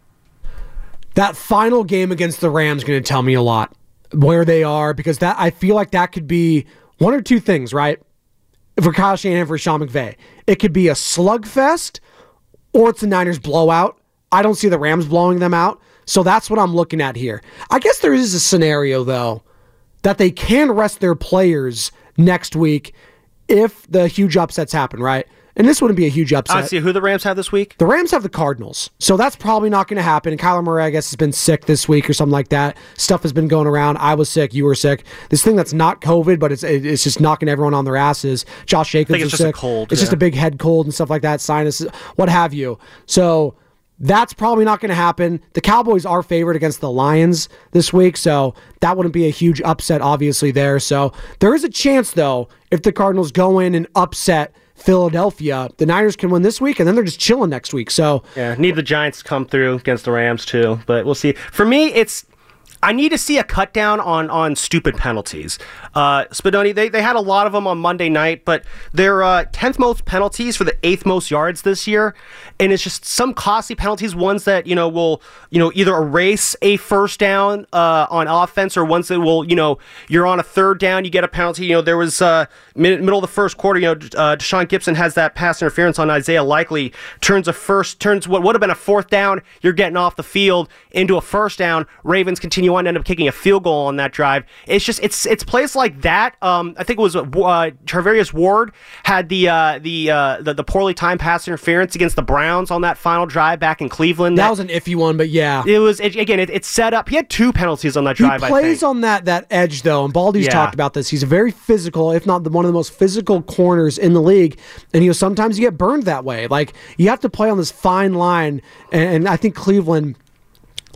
That final game against the Rams is going to tell me a lot where they are because that I feel like that could be one or two things, right? For Kyle Shanahan, for Sean McVay, it could be a slugfest or it's a Niners blowout. I don't see the Rams blowing them out, so that's what I'm looking at here. I guess there is a scenario though that they can rest their players next week if the huge upsets happen, right? And this wouldn't be a huge upset. I see who the Rams have this week. The Rams have the Cardinals, so that's probably not going to happen. And Kyler Murray, I guess, has been sick this week or something like that. Stuff has been going around. I was sick. You were sick. This thing that's not COVID, but it's it's just knocking everyone on their asses. Josh Jacobs it's is just sick. a cold. It's yeah. just a big head cold and stuff like that, sinuses, what have you. So that's probably not going to happen. The Cowboys are favored against the Lions this week, so that wouldn't be a huge upset, obviously, there. So there is a chance, though, if the Cardinals go in and upset Philadelphia, the Niners can win this week, and then they're just chilling next week. So yeah, need the Giants to come through against the Rams too, but we'll see. For me, it's I need to see a cut down on on stupid penalties. Uh, Spadoni, they, they had a lot of them on Monday night, but they're uh, 10th most penalties for the 8th most yards this year. And it's just some costly penalties, ones that, you know, will, you know, either erase a first down uh, on offense or ones that will, you know, you're on a third down, you get a penalty. You know, there was uh, mid- middle of the first quarter, you know, uh, Deshaun Gibson has that pass interference on Isaiah Likely, turns a first, turns what would have been a fourth down, you're getting off the field into a first down. Ravens continue on, end up kicking a field goal on that drive. It's just, it's, it's plays like that. Um, I think it was uh, Charvarius Ward had the, uh, the, uh, the, the poorly timed pass interference against the Browns on that final drive back in Cleveland. that was an iffy one, but yeah. It was it, again. It, it's set up. He had two penalties on that drive. He I plays on that that edge though, and Baldy's Yeah. talked about this. He's a very physical, if not the, one of the most physical corners in the league. And you know sometimes you get burned that way. Like you have to play on this fine line, and, and I think Cleveland.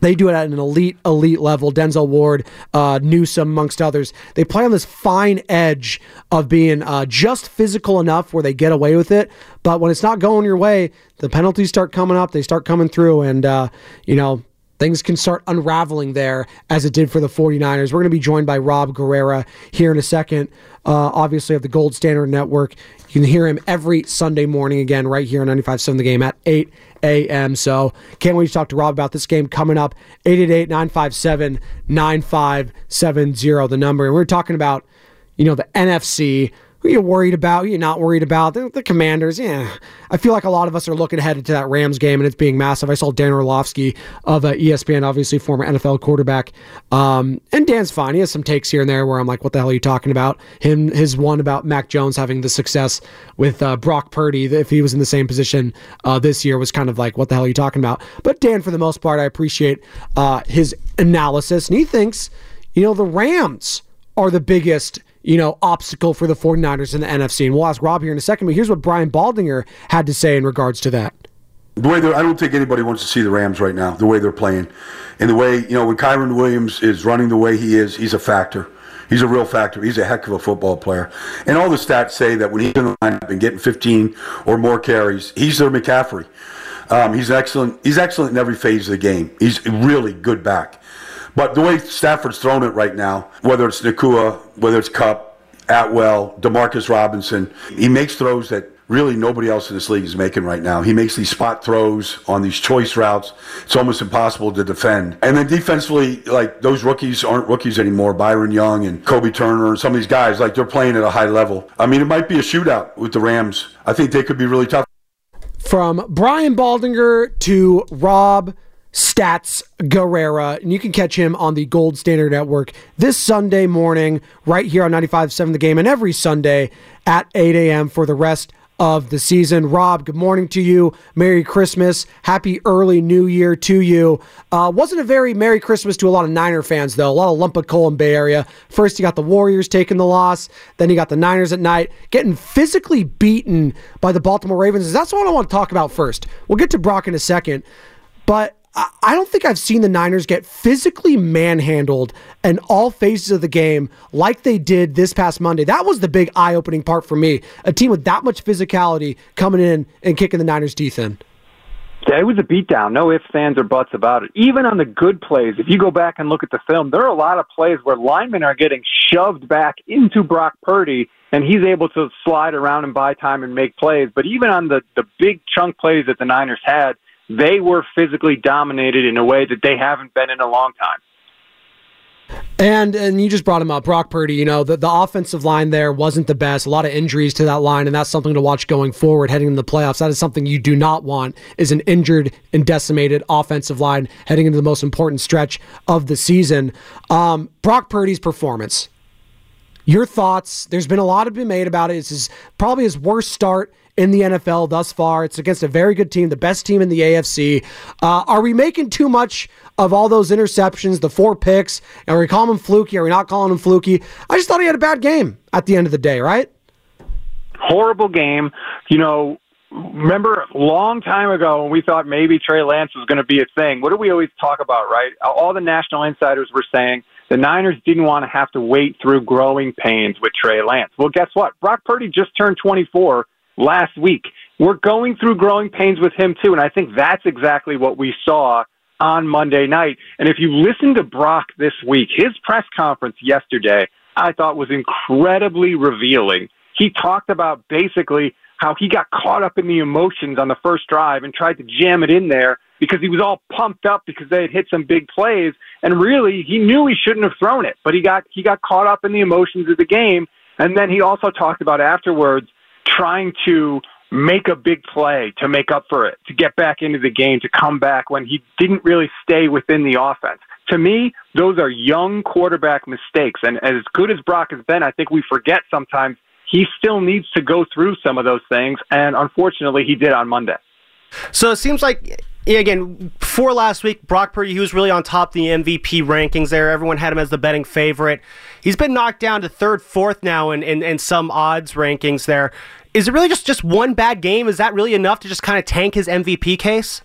They do it at an elite, elite level. Denzel Ward, uh, Newsome, amongst others. They play on this fine edge of being uh, just physical enough where they get away with it. But when it's not going your way, the penalties start coming up. They start coming through, and uh, you know things can start unraveling there as it did for the 49ers. We're going to be joined by Rob Guerrera here in a second, uh, obviously of the Gold Standard Network. You can hear him every Sunday morning again right here on 95.7 The Game at 8 a.m. So can't wait to talk to Rob about this game coming up. 888-957-9570, the number. And we're talking about, you know, the NFC who you're worried about, you're not worried about. The, the Commanders, yeah. I feel like a lot of us are looking ahead to that Rams game, and it's being massive. I saw Dan Orlovsky of uh, ESPN, obviously former NFL quarterback, um, and Dan's fine. He has some takes here and there where I'm like, "What the hell are you talking about?" Him, his one about Mac Jones having the success with uh, Brock Purdy, if he was in the same position uh, this year, was kind of like, "What the hell are you talking about?" But Dan, for the most part, I appreciate uh, his analysis, and he thinks, you know, the Rams are the biggest you know, obstacle for the 49ers in the NFC. And we'll ask Rob here in a second, but here's what Brian Baldinger had to say in regards to that. The way I don't think anybody wants to see the Rams right now, the way they're playing. And the way, you know, when Kyren Williams is running the way he is, he's a factor. He's a real factor. He's a heck of a football player. And all the stats say that when he's in the lineup and getting 15 or more carries, he's their McCaffrey. Um, he's excellent. He's excellent in every phase of the game. He's really good back. But the way Stafford's thrown it right now, whether it's Nacua, whether it's Kupp, Atwell, Demarcus Robinson, he makes throws that really nobody else in this league is making right now. He makes these spot throws on these choice routes. It's almost impossible to defend. And then defensively, like those rookies aren't rookies anymore. Byron Young and Kobie Turner and some of these guys, like they're playing at a high level. I mean, it might be a shootout with the Rams. I think they could be really tough. From Brian Baldinger to Rob Stats Guerrera, and you can catch him on the Gold Standard Network this Sunday morning, right here on 95.7 The Game, and every Sunday at 8 a.m. for the rest of the season. Rob, good morning to you. Merry Christmas. Happy early New Year to you. Uh, wasn't a very Merry Christmas to a lot of Niner fans, though. A lot of lump of coal in Bay Area. First, you got the Warriors taking the loss. Then you got the Niners at night getting physically beaten by the Baltimore Ravens. That's what I want to talk about first. We'll get to Brock in a second. But I don't think I've seen the Niners get physically manhandled in all phases of the game like they did this past Monday. That was the big eye opening part for me. A team with that much physicality coming in and kicking the Niners' teeth in. Yeah, it was a beatdown. No ifs, ands, or buts about it. Even on the good plays, if you go back and look at the film, there are a lot of plays where linemen are getting shoved back into Brock Purdy, and he's able to slide around and buy time and make plays. But even on the, the big chunk plays that the Niners had, they were physically dominated in a way that they haven't been in a long time. And and you just brought him up, Brock Purdy. You know the, the offensive line there wasn't the best. A lot of injuries to that line, and that's something to watch going forward, heading into the playoffs. That is something you do not want is an injured and decimated offensive line heading into the most important stretch of the season. Um, Brock Purdy's performance. Your thoughts? There's been a lot of been made about it. This is probably his worst start in the NFL thus far. It's against a very good team, the best team in the AFC. Uh, are we making too much of all those interceptions, the four picks? Are we calling him fluky? Are we not calling him fluky? I just thought he had a bad game at the end of the day, right? Horrible game. You know, remember a long time ago when we thought maybe Trey Lance was going to be a thing. What do we always talk about, right? All the national insiders were saying the Niners didn't want to have to wait through growing pains with Trey Lance. Well, guess what? Brock Purdy just turned 24 last week. We're going through growing pains with him too, and I think that's exactly what we saw on Monday night. And if you listen to Brock this week, his press conference yesterday, I thought was incredibly revealing. He talked about basically how he got caught up in the emotions on the first drive and tried to jam it in there because he was all pumped up because they had hit some big plays and really he knew he shouldn't have thrown it but he got he got caught up in the emotions of the game and then he also talked about afterwards trying to make a big play to make up for it, to get back into the game, to come back when he didn't really stay within the offense. To me, those are young quarterback mistakes. And as good as Brock has been, I think we forget sometimes he still needs to go through some of those things. And unfortunately, he did on Monday. So it seems like again, before last week, Brock Purdy, he was really on top of the MVP rankings there. Everyone had him as the betting favorite. He's been knocked down to third, fourth now in, in, in some odds rankings there. Is it really just, just one bad game? Is that really enough to just kind of tank his MVP case?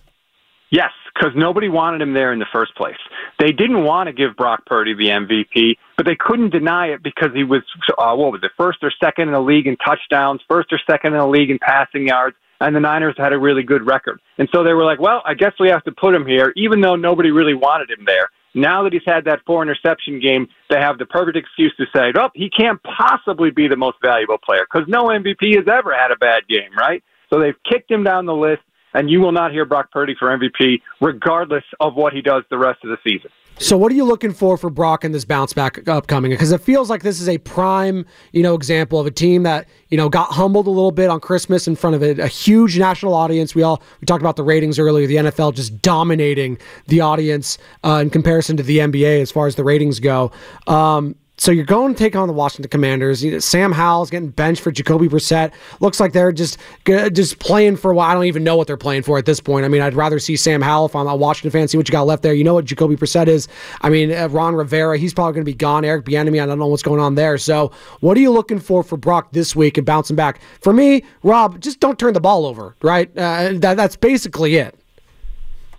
Yes, because nobody wanted him there in the first place. They didn't want to give Brock Purdy the MVP, but they couldn't deny it because he was, uh, what was it, first or second in the league in touchdowns, first or second in the league in passing yards and the Niners had a really good record. And so they were like, well, I guess we have to put him here, even though nobody really wanted him there. Now that he's had that four interception game, they have the perfect excuse to say, oh, he can't possibly be the most valuable player because no MVP has ever had a bad game, right? So they've kicked him down the list, and you will not hear Brock Purdy for MVP regardless of what he does the rest of the season. So, what are you looking for for Brock in this bounce back upcoming? Because it feels like this is a prime, you know, example of a team that you know got humbled a little bit on Christmas in front of a, a huge national audience. We all we talked about the ratings earlier. The NFL just dominating the audience uh, in comparison to the NBA as far as the ratings go. Um, so you're going to take on the Washington Commanders. Sam Howell's getting benched for Jacoby Brissett. Looks like they're just just playing for what I don't even know what they're playing for at this point. I mean, I'd rather see Sam Howell if I'm a Washington fan. See what you got left there. You know what Jacoby Brissett is. I mean, uh, Ron Rivera. He's probably going to be gone. Eric Bieniemy. I don't know what's going on there. So what are you looking for for Brock this week and bouncing back? For me, Rob, just don't turn the ball over. Right. Uh, that, that's basically it.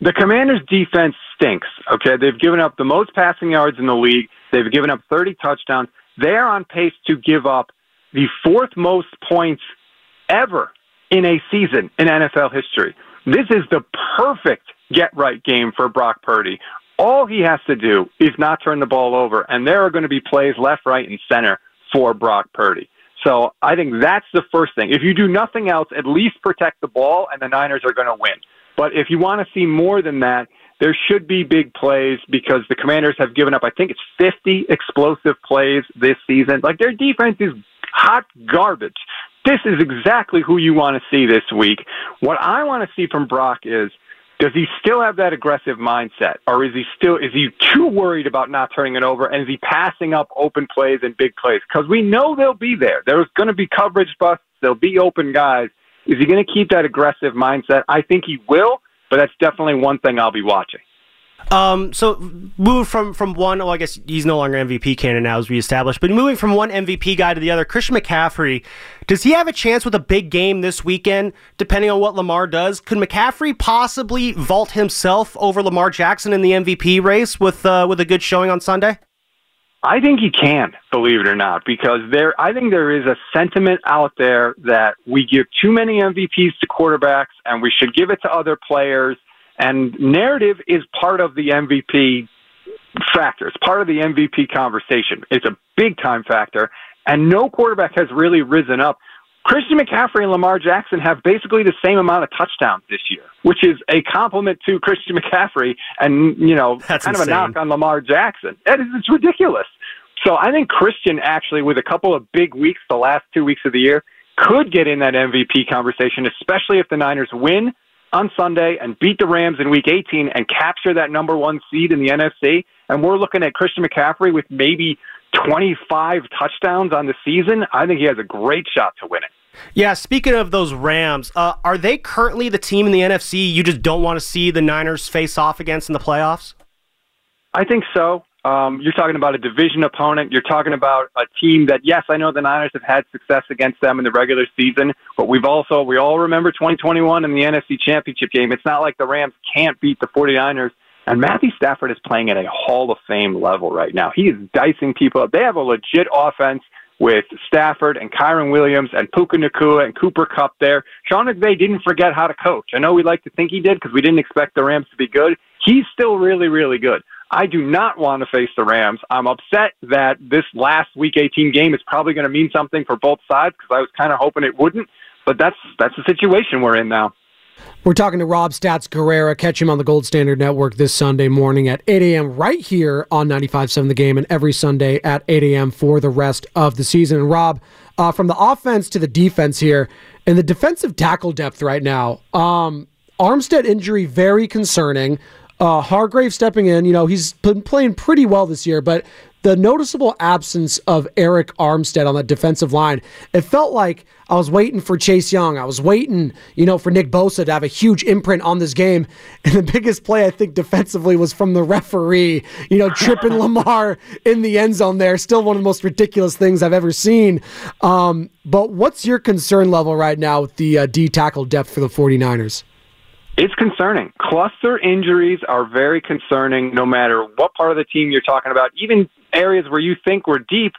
The Commanders' defense stinks. Okay, they've given up the most passing yards in the league. They've given up 30 touchdowns. They're on pace to give up the fourth most points ever in a season in NFL history. This is the perfect get right game for Brock Purdy. All he has to do is not turn the ball over, and there are going to be plays left, right, and center for Brock Purdy. So I think that's the first thing. If you do nothing else, at least protect the ball, and the Niners are going to win. But if you want to see more than that, there should be big plays because the Commanders have given up, I think it's 50 explosive plays this season. Like their defense is hot garbage. This is exactly who you want to see this week. What I want to see from Brock is does he still have that aggressive mindset? Or is he still is he too worried about not turning it over? And is he passing up open plays and big plays? Because we know they'll be there. There's going to be coverage busts. There'll be open guys. Is he going to keep that aggressive mindset? I think he will but that's definitely one thing I'll be watching. Um, so moving from from one, well, I guess he's no longer MVP candidate now, as we established. But moving from one MVP guy to the other, Christian McCaffrey, does he have a chance with a big game this weekend? Depending on what Lamar does, could McCaffrey possibly vault himself over Lamar Jackson in the MVP race with uh, with a good showing on Sunday? I think he can, believe it or not, because there I think there is a sentiment out there that we give too many MVPs to quarterbacks and we should give it to other players and narrative is part of the MVP factor. It's part of the MVP conversation. It's a big time factor and no quarterback has really risen up. Christian McCaffrey and Lamar Jackson have basically the same amount of touchdowns this year, which is a compliment to Christian McCaffrey and, you know, That's kind insane. of a knock on Lamar Jackson. That is, it's ridiculous. So I think Christian actually, with a couple of big weeks, the last two weeks of the year, could get in that MVP conversation, especially if the Niners win on Sunday and beat the Rams in week 18 and capture that number one seed in the NFC. And we're looking at Christian McCaffrey with maybe 25 touchdowns on the season. I think he has a great shot to win it. Yeah, speaking of those Rams, uh, are they currently the team in the NFC you just don't want to see the Niners face off against in the playoffs? I think so. Um, you're talking about a division opponent. You're talking about a team that, yes, I know the Niners have had success against them in the regular season, but we've also, we all remember 2021 in the NFC Championship game. It's not like the Rams can't beat the 49ers. And Matthew Stafford is playing at a Hall of Fame level right now. He is dicing people up. They have a legit offense with Stafford and Kyren Williams and Puka Nacua and Cooper Kupp there. Sean McVay didn't forget how to coach. I know we like to think he did because we didn't expect the Rams to be good. He's still really, really good. I do not want to face the Rams. I'm upset that this last Week 18 game is probably going to mean something for both sides because I was kind of hoping it wouldn't. But that's that's the situation we're in now. We're talking to Rob Stats Guerrera. Catch him on the Gold Standard Network this Sunday morning at 8 a.m. right here on 95.7 The Game and every Sunday at 8 a.m. for the rest of the season. And Rob, uh, from the offense to the defense here, and the defensive tackle depth right now, um, Armstead injury very concerning. Uh, Hargrave stepping in, you know, he's been playing pretty well this year, but the noticeable absence of Arik Armstead on that defensive line, it felt like I was waiting for Chase Young. I was waiting, you know, for Nick Bosa to have a huge imprint on this game. And the biggest play, I think, defensively was from the referee, you know, tripping Lamar in the end zone there. Still one of the most ridiculous things I've ever seen. Um, but what's your concern level right now with the uh, D tackle depth for the 49ers? It's concerning. Cluster injuries are very concerning no matter what part of the team you're talking about, even areas where you think we're deep.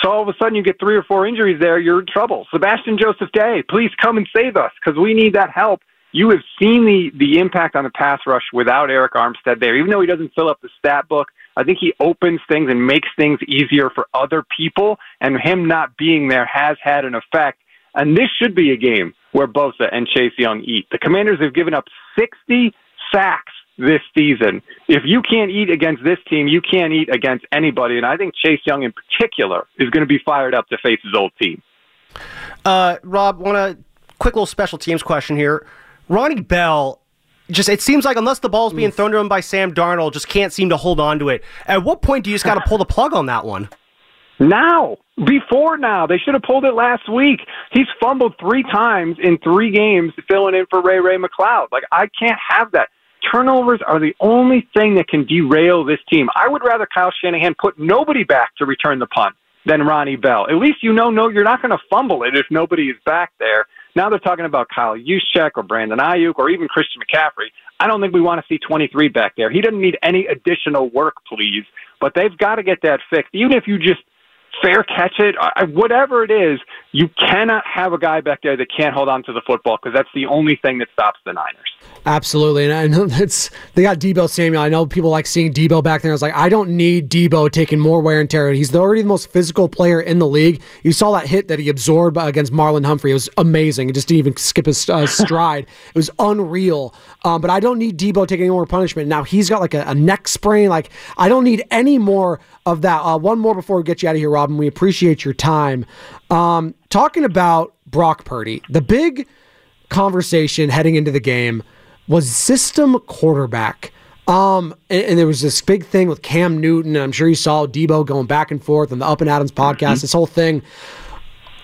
So all of a sudden you get three or four injuries there, you're in trouble. Sebastian Joseph Day, please come and save us because we need that help. You have seen the, the impact on the pass rush without Arik Armstead there. Even though he doesn't fill up the stat book, I think he opens things and makes things easier for other people, and him not being there has had an effect. And this should be a game where Bosa and Chase Young eat. The Commanders have given up 60 sacks this season. If you can't eat against this team, you can't eat against anybody. And I think Chase Young in particular is going to be fired up to face his old team. Uh, Rob, want a quick little special teams question here. Ronnie Bell, just it seems like unless the ball's being thrown to him by Sam Darnold, just can't seem to hold on to it. At what point do you just got to pull the plug on that one? Now, before now, they should have pulled it last week. He's fumbled three times in three games, filling in for Ray Ray McCloud. Like I can't have that. Turnovers are the only thing that can derail this team. I would rather Kyle Shanahan put nobody back to return the punt than Ronnie Bell. At least you know, no, you're not going to fumble it if nobody is back there. Now they're talking about Kyle Juszczyk or Brandon Aiyuk or even Christian McCaffrey. I don't think we want to see 23 back there. He doesn't need any additional work, please. But they've got to get that fixed. Even if you just fair catch it, whatever it is, you cannot have a guy back there that can't hold on to the football because that's the only thing that stops the Niners. Absolutely, and I know it's they got Deebo Samuel. I know people like seeing Deebo back there. I was like, I don't need Deebo taking more wear and tear. He's already the most physical player in the league. You saw that hit that he absorbed against Marlon Humphrey. It was amazing. It just didn't even skip his uh, stride. it was unreal. Um, but I don't need Deebo taking any more punishment. Now he's got like a, a neck sprain. Like I don't need any more of that. Uh, one more before we get you out of here, Robin. We appreciate your time. Um, talking about Brock Purdy, the big conversation heading into the game was system quarterback. Um, and, and, there was this big thing with Cam Newton, and I'm sure you saw Deebo going back and forth on the Up and Adams podcast, mm-hmm. this whole thing.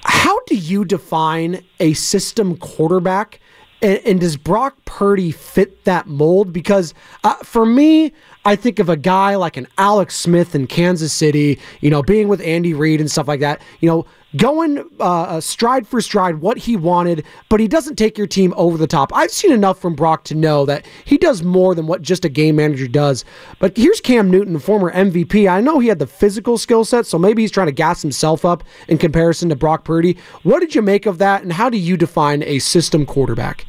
How do you define a system quarterback? And, and does Brock Purdy fit that mold? Because uh, for me, I think of a guy like an Alex Smith in Kansas City, you know, being with Andy Reid and stuff like that, you know, going uh, stride for stride what he wanted, but he doesn't take your team over the top. I've seen enough from Brock to know that he does more than what just a game manager does. But here's Cam Newton, former MVP. I know he had the physical skill set, so maybe he's trying to gas himself up in comparison to Brock Purdy. What did you make of that, and how do you define a system quarterback?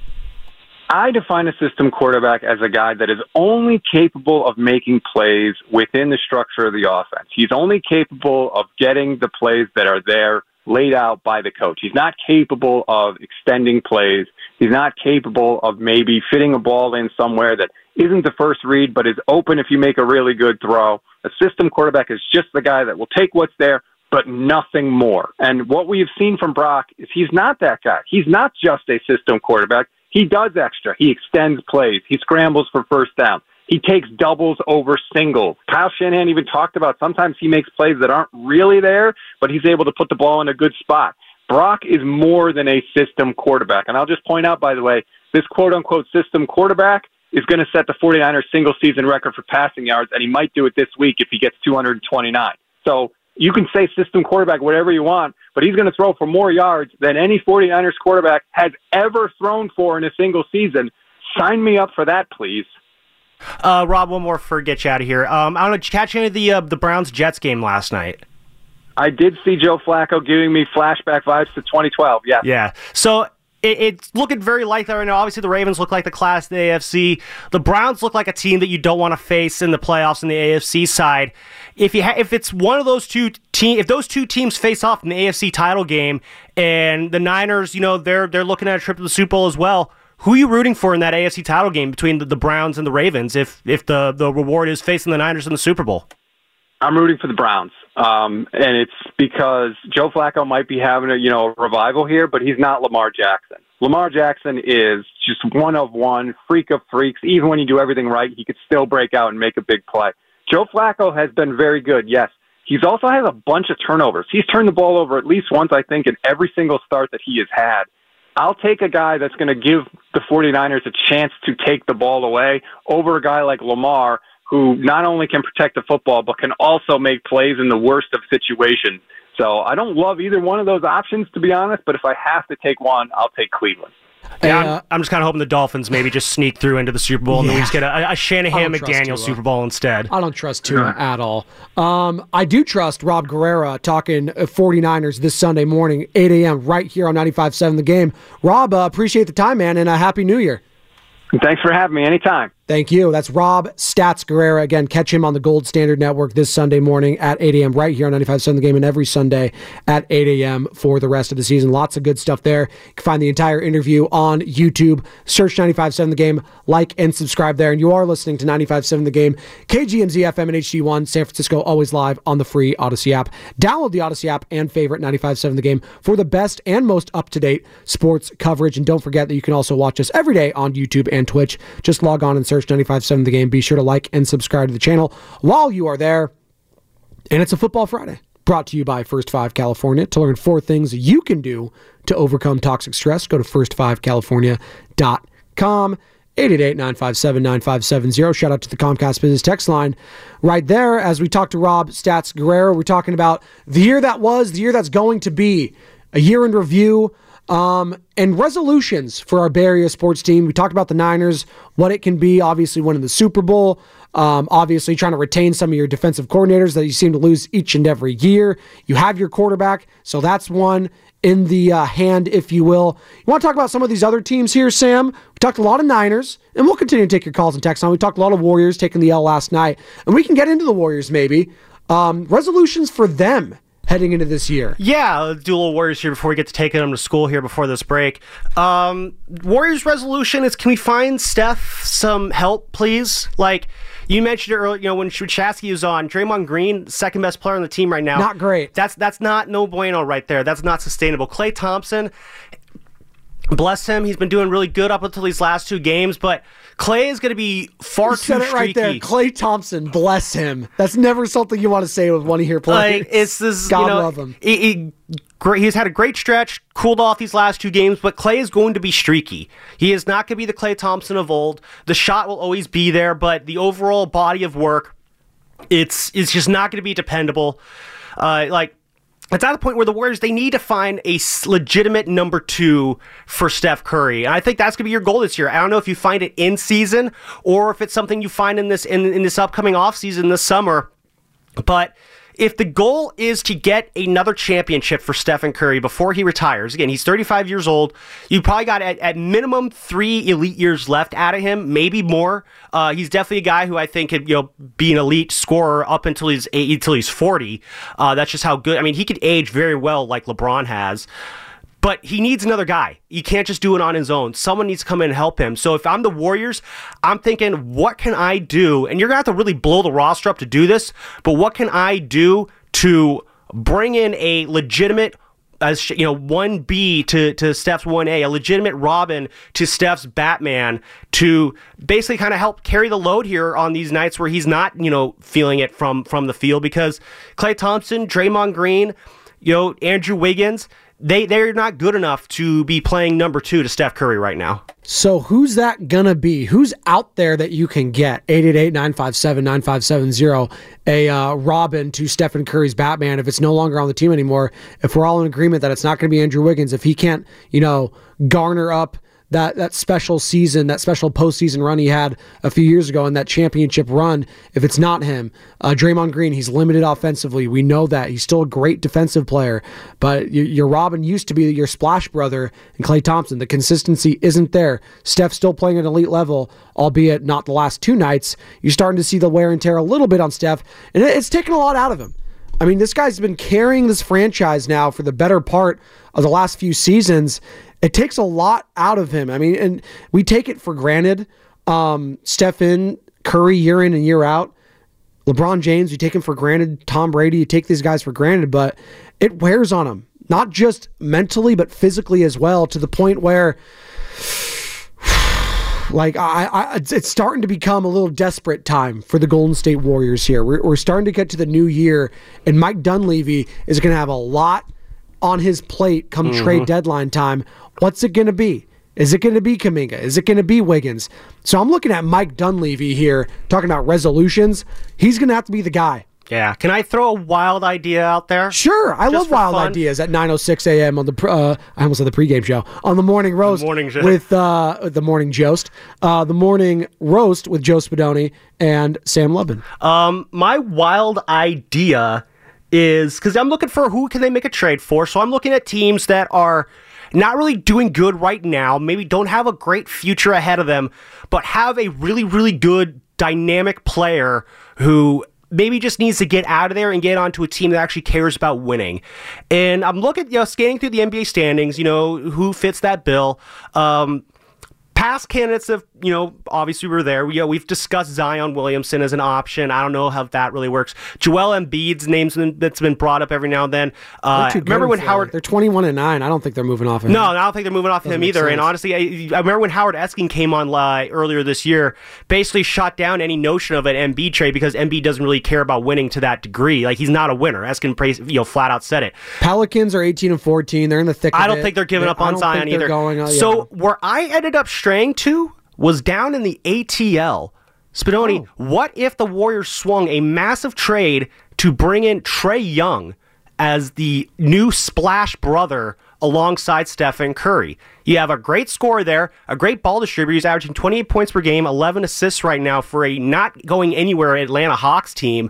I define a system quarterback as a guy that is only capable of making plays within the structure of the offense. He's only capable of getting the plays that are there laid out by the coach. He's not capable of extending plays. He's not capable of maybe fitting a ball in somewhere that isn't the first read, but is open if you make a really good throw. A system quarterback is just the guy that will take what's there, but nothing more. And what we have seen from Brock is he's not that guy. He's not just a system quarterback. He does extra. He extends plays. He scrambles for first down. He takes doubles over singles. Kyle Shanahan even talked about sometimes he makes plays that aren't really there, but he's able to put the ball in a good spot. Brock is more than a system quarterback. And I'll just point out, by the way, this quote unquote system quarterback is going to set the 49ers single season record for passing yards, and he might do it this week if he gets 229. So you can say system quarterback whatever you want, but he's going to throw for more yards than any 49ers quarterback has ever thrown for in a single season. Sign me up for that, please. Uh, Rob, one more for get you out of here. Um, I don't know. Did you catch any of the uh, the Browns Jets game last night? I did see Joe Flacco giving me flashback vibes to 2012. Yeah. Yeah. So it, it's looking very like that right now. Obviously, the Ravens look like the class of the AFC. The Browns look like a team that you don't want to face in the playoffs in the AFC side. If you ha- if it's one of those two team, if those two teams face off in the AFC title game, and the Niners, you know, they're they're looking at a trip to the Super Bowl as well. Who are you rooting for in that AFC title game between the, the Browns and the Ravens? If if the the reward is facing the Niners in the Super Bowl, I'm rooting for the Browns. Um, and it's because Joe Flacco might be having a you know a revival here, but he's not Lamar Jackson. Lamar Jackson is just one of one, freak of freaks. Even when you do everything right, he could still break out and make a big play. Joe Flacco has been very good, yes. He's also has a bunch of turnovers. He's turned the ball over at least once, I think, in every single start that he has had. I'll take a guy that's going to give the 49ers a chance to take the ball away over a guy like Lamar, who not only can protect the football, but can also make plays in the worst of situations. So I don't love either one of those options, to be honest, but if I have to take one, I'll take Cleveland. Yeah, I'm, I'm, just kind of hoping the Dolphins maybe just sneak through into the Super Bowl and then we just get a, a Shanahan McDaniel Super Bowl instead. I don't trust Tua at all. Um, I do trust Rob Guerrera talking 49ers this Sunday morning, 8 a.m., right here on 95.7 The Game. Rob, uh, appreciate the time, man, and a Happy New Year. Thanks for having me anytime. Thank you. That's Rob Stats Guerrera. Again, catch him on the Gold Standard Network this Sunday morning at 8 a.m. right here on 95.7 The Game and every Sunday at 8 a.m. for the rest of the season. Lots of good stuff there. You can find the entire interview on YouTube. Search 95.7 The Game, like and subscribe there. And you are listening to 95.7 The Game, KGMZ FM and HD1, San Francisco, always live on the free Audacy app. Download the Audacy app and favorite 95.7 The Game for the best and most up-to-date sports coverage. And don't forget that you can also watch us every day on YouTube and Twitch. Just log on and search search 95.7 The Game. Be sure to like and subscribe to the channel while you are there. And it's a Football Friday brought to you by First Five California. To learn four things you can do to overcome toxic stress, go to first5california.com. 888-957-9570. Shout out to the Comcast Business Text line. Right there, as we talk to Rob Stats Guerrera, we're talking about the year that was, the year that's going to be, a year in review, um, and resolutions for our Bay Area sports team. We talked about the Niners, what it can be, obviously winning the Super Bowl, um, obviously trying to retain some of your defensive coordinators that you seem to lose each and every year. You have your quarterback, so that's one in the uh, hand, if you will. You want to talk about some of these other teams here, Sam? We talked a lot of Niners, and we'll continue to take your calls and texts on. We talked a lot of Warriors taking the L last night, and we can get into the Warriors maybe. Um, resolutions for them heading into this year. Yeah, let's do a little Warriors here before we get to taking them to school here before this break. Um, Warriors resolution is can we find Steph some help, please? Like you mentioned it earlier, you know, when Shasky was on, Draymond Green, second best player on the team right now. Not great. That's that's not no bueno right there. That's not sustainable. Klay Thompson, Bless him. He's been doing really good up until these last two games, but Klay is going to be far You too said it right there. streaky. Klay Thompson, bless him. That's never something you want to say with one of your players. Like it's this, God you know, love him. He, he- great, he's had a great stretch, cooled off these last two games, but Klay is going to be streaky. He is not going to be the Klay Thompson of old. The shot will always be there, but the overall body of work, it's it's just not going to be dependable. Uh, like it's at the point where the Warriors they need to find a legitimate number two for Steph Curry, and I think that's going to be your goal this year. I don't know if you find it in season or if it's something you find in this in, in this upcoming offseason this summer. But if the goal is to get another championship for Stephen Curry before he retires, again, he's 35 years old. You probably got at, at minimum three elite years left out of him, maybe more. Uh, he's definitely a guy who I think could you know be an elite scorer up until he's eight, until he's 40. Uh, that's just how good. I mean, he could age very well like LeBron has. But he needs another guy. He can't just do it on his own. Someone needs to come in and help him. So if I'm the Warriors, I'm thinking, what can I do? And you're gonna have to really blow the roster up to do this. But what can I do to bring in a legitimate as you know, one B to to Steph's one A, a legitimate Robin to Steph's Batman to basically kind of help carry the load here on these nights where he's not, you know, feeling it from from the field because Klay Thompson, Draymond Green, you know, Andrew Wiggins, they they're not good enough to be playing number two to Steph Curry right now. So who's that gonna be? Who's out there that you can get? 888-957-9570. A uh, Robin to Stephen Curry's Batman if it's no longer on the team anymore. If we're all in agreement that it's not gonna be Andrew Wiggins, if he can't, you know, garner up that that special season, that special postseason run he had a few years ago, and that championship run. If it's not him, uh, Draymond Green, he's limited offensively. We know that he's still a great defensive player, but y- your Robin used to be your splash brother and Klay Thompson. The consistency isn't there. Steph's still playing at elite level, albeit not the last two nights. You're starting to see the wear and tear a little bit on Steph, and it- it's taken a lot out of him. I mean, this guy's been carrying this franchise now for the better part of the last few seasons. It takes a lot out of him. I mean, and we take it for granted. Um, Stephen Curry, year in and year out. LeBron James, you take him for granted. Tom Brady, you take these guys for granted, but it wears on him, not just mentally, but physically as well, to the point where like I, I it's, it's starting to become a little desperate time for the Golden State Warriors here. We're, we're starting to get to the new year, and Mike Dunleavy is going to have a lot on his plate come Mm-hmm. trade deadline time. What's it going to be? Is it going to be Kuminga? Is it going to be Wiggins? So I'm looking at Mike Dunleavy here, talking about resolutions. He's going to have to be the guy. Yeah. Can I throw a wild idea out there? Sure, I love wild fun? ideas at 9:06 a.m. on the uh, I almost said the pregame show on the morning roast morning with uh, the morning jost, uh, the morning roast with Joe Spadoni and Sam Lubin. Um, my wild idea is because I'm looking for who can they make a trade for. So I'm looking at teams that are not really doing good right now, maybe don't have a great future ahead of them, but have a really, really good dynamic player who maybe just needs to get out of there and get onto a team that actually cares about winning. And I'm looking, you know, scanning through the NBA standings, you know, who fits that bill. Um, past candidates have, you know, obviously were there. We, you know, we've discussed Zion Williamson as an option. I don't know how that really works. Joel Embiid's name's been, that's been brought up every now and then. Uh, remember when. Howard they're 21 and nine. I don't think they're moving off. Of no, him. I don't think they're moving off Doesn't him either. And honestly, I, I remember when Howard Eskin came on uh, earlier this year, basically shot down any notion of an Embiid trade because Embiid doesn't really care about winning to that degree. Like he's not a winner. Eskin, you know, flat out said it. Pelicans are 18 and 14. They're in the thick. I don't it. think they're giving They- up on Zion either. Going, uh, so where I ended up straying to was down in the ATL. Spadoni, Oh. what if the Warriors swung a massive trade to bring in Trae Young as the new splash brother alongside Stephen Curry? You have a great scorer there, a great ball distributor. He's averaging 28 points per game, 11 assists right now for a not going anywhere Atlanta Hawks team.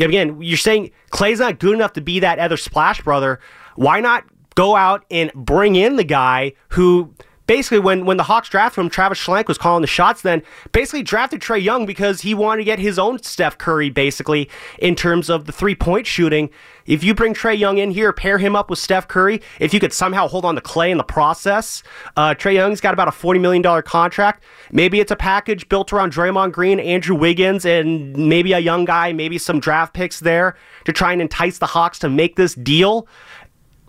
Again, you're saying Klay's not good enough to be that other splash brother. Why not go out and bring in the guy who basically when when the Hawks drafted him, Travis Schlenk was calling the shots then, basically drafted Trae Young because he wanted to get his own Steph Curry basically in terms of the three-point shooting. If you bring Trae Young in here, pair him up with Steph Curry, if you could somehow hold on to Klay in the process, uh, Trae Young's got about a $40 million contract. Maybe it's a package built around Draymond Green, Andrew Wiggins, and maybe a young guy, maybe some draft picks there to try and entice the Hawks to make this deal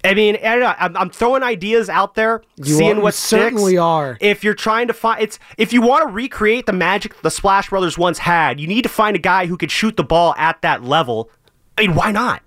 I mean, I don't know, I'm, I'm throwing ideas out there, You seeing are- what you certainly are. If you're trying to find, it's if you want to recreate the magic the Splash Brothers once had, you need to find a guy who could shoot the ball at that level. I mean, why not?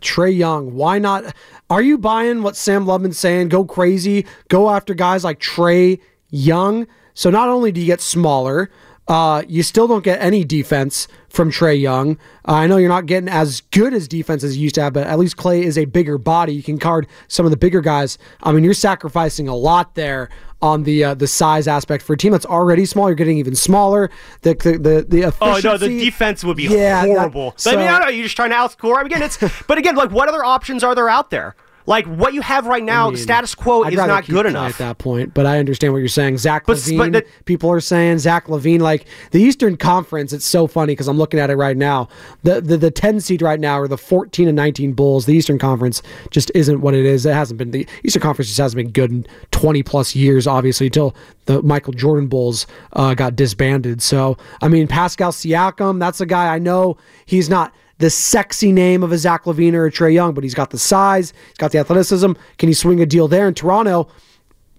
Trae Young, why not? Are you buying what Sam Lubman's saying? Go crazy, go after guys like Trae Young. So not only do you get smaller, uh, you still don't get any defense from Trae Young. Uh, I know you're not getting as good as defense as you used to have, but at least Klay is a bigger body. You can guard some of the bigger guys. I mean, you're sacrificing a lot there on the uh, the size aspect for a team that's already small. You're getting even smaller. The the the, the Oh no, the defense would be Yeah, that- horrible. but I mean, so- I don't know. You're just trying to outscore. I mean, again, it's but again, like what other options are there out there? Like what you have right now, I mean, status quo I'd is not good enough. at that point. But I understand what you're saying. Zach But but Levine, the- people are saying Zach LaVine. Like the Eastern Conference, it's so funny because I'm looking at it right now. The, the the 10 seed right now are the 14 and 19 Bulls. The Eastern Conference just isn't what it is. It hasn't been the Eastern Conference just hasn't been good in 20 plus years, obviously, until the Michael Jordan Bulls uh, got disbanded. So I mean, Pascal Siakam, that's a guy I know. He's not the sexy name of a Zach LaVine or a Trae Young, but he's got the size, he's got the athleticism. Can he swing a deal there in Toronto?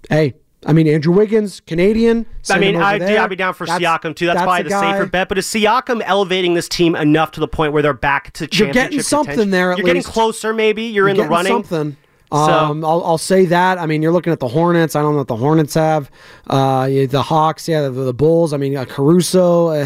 Hey, I mean Andrew Wiggins, Canadian. I mean, I. I'd be down for That's- Siakam too. That's, that's probably the guy- safer bet. But is Siakam elevating this team enough to the point where they're back to You're getting something there at You're getting closer. Maybe you're, in the running. Something. So- Um, I'll, I'll say that. I mean, you're looking at the Hornets. I don't know what the Hornets have. Uh, the Hawks, yeah, the, the Bulls. I mean, uh, Caruso. Uh,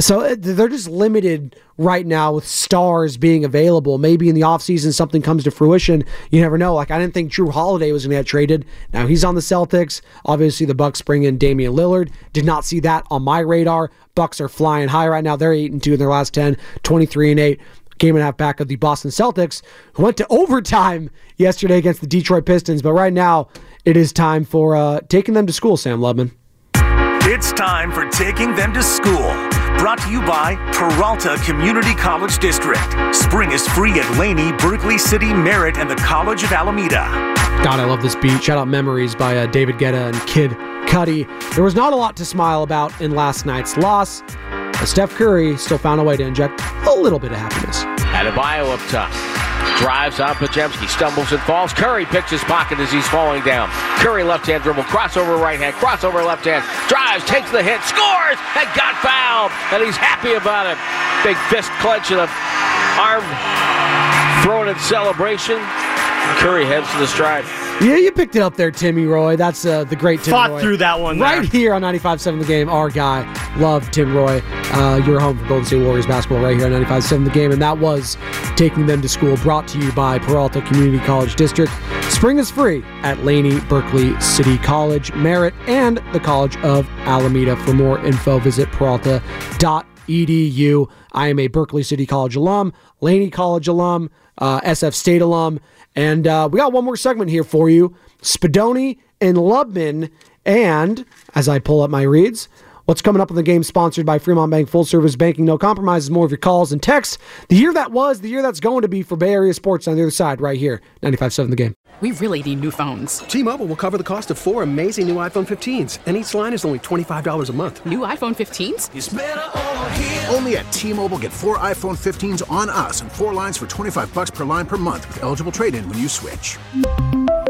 so uh, they're just limited right now with stars being available. Maybe in the offseason something comes to fruition. You never know. Like I didn't think Jrue Holiday was going to get traded. Now he's on the Celtics. Obviously, the Bucks bring in Damian Lillard. Did not see that on my radar. Bucks are flying high right now. They're eight and two in their last 10, 23 and eight game and a half back of the Boston Celtics, who went to overtime yesterday against the Detroit Pistons. But right now, it is time for uh, taking them to school, Sam Lubman. It's time for Taking Them to School. Brought to you by Peralta Community College District. Spring is free at Laney, Berkeley City, Merritt, and the College of Alameda. God, I love this beat. Shout out Memories by uh, David Guetta and Kid Cudi. There was not a lot to smile about in last night's loss. But Steph Curry still found a way to inject a little bit of happiness. Adebayo up top. Drives on Podziemski, stumbles and falls. Curry picks his pocket as he's falling down. Curry left hand dribble, crossover right hand, crossover left hand, drives, takes the hit, scores, and got fouled. And he's happy about it. Big fist clench and a arm thrown in celebration. Curry heads to the stride. Yeah, you picked it up there, Timmy Roy. That's uh, the great Tim Fought Roy. through that one Right there. here on 95.7 The Game, our guy. Love Tim Roye. Uh, your home for Golden State Warriors basketball right here on 95.7 The Game. And that was Taking Them to School, brought to you by Peralta Community College District. Spring is free at Laney Berkeley City College, Merritt, and the College of Alameda. For more info, visit peralta.edu. I am a Berkeley City College alum, Laney College alum, uh, SF State alum, and uh, we got one more segment here for you. Spadoni and Lubman, and as I pull up my reads, what's coming up in the game sponsored by Fremont Bank Full Service Banking, no compromises, more of your calls and texts. The year that was, the year that's going to be for Bay Area sports on the other side, right here, 95.7 The Game. We really need new phones. T-Mobile will cover the cost of four amazing new iPhone 15s, and each line is only $25 a month. New iPhone 15s? Only at T-Mobile get four iPhone 15s on us and four lines for 25 bucks per line per month with eligible trade-in when you switch.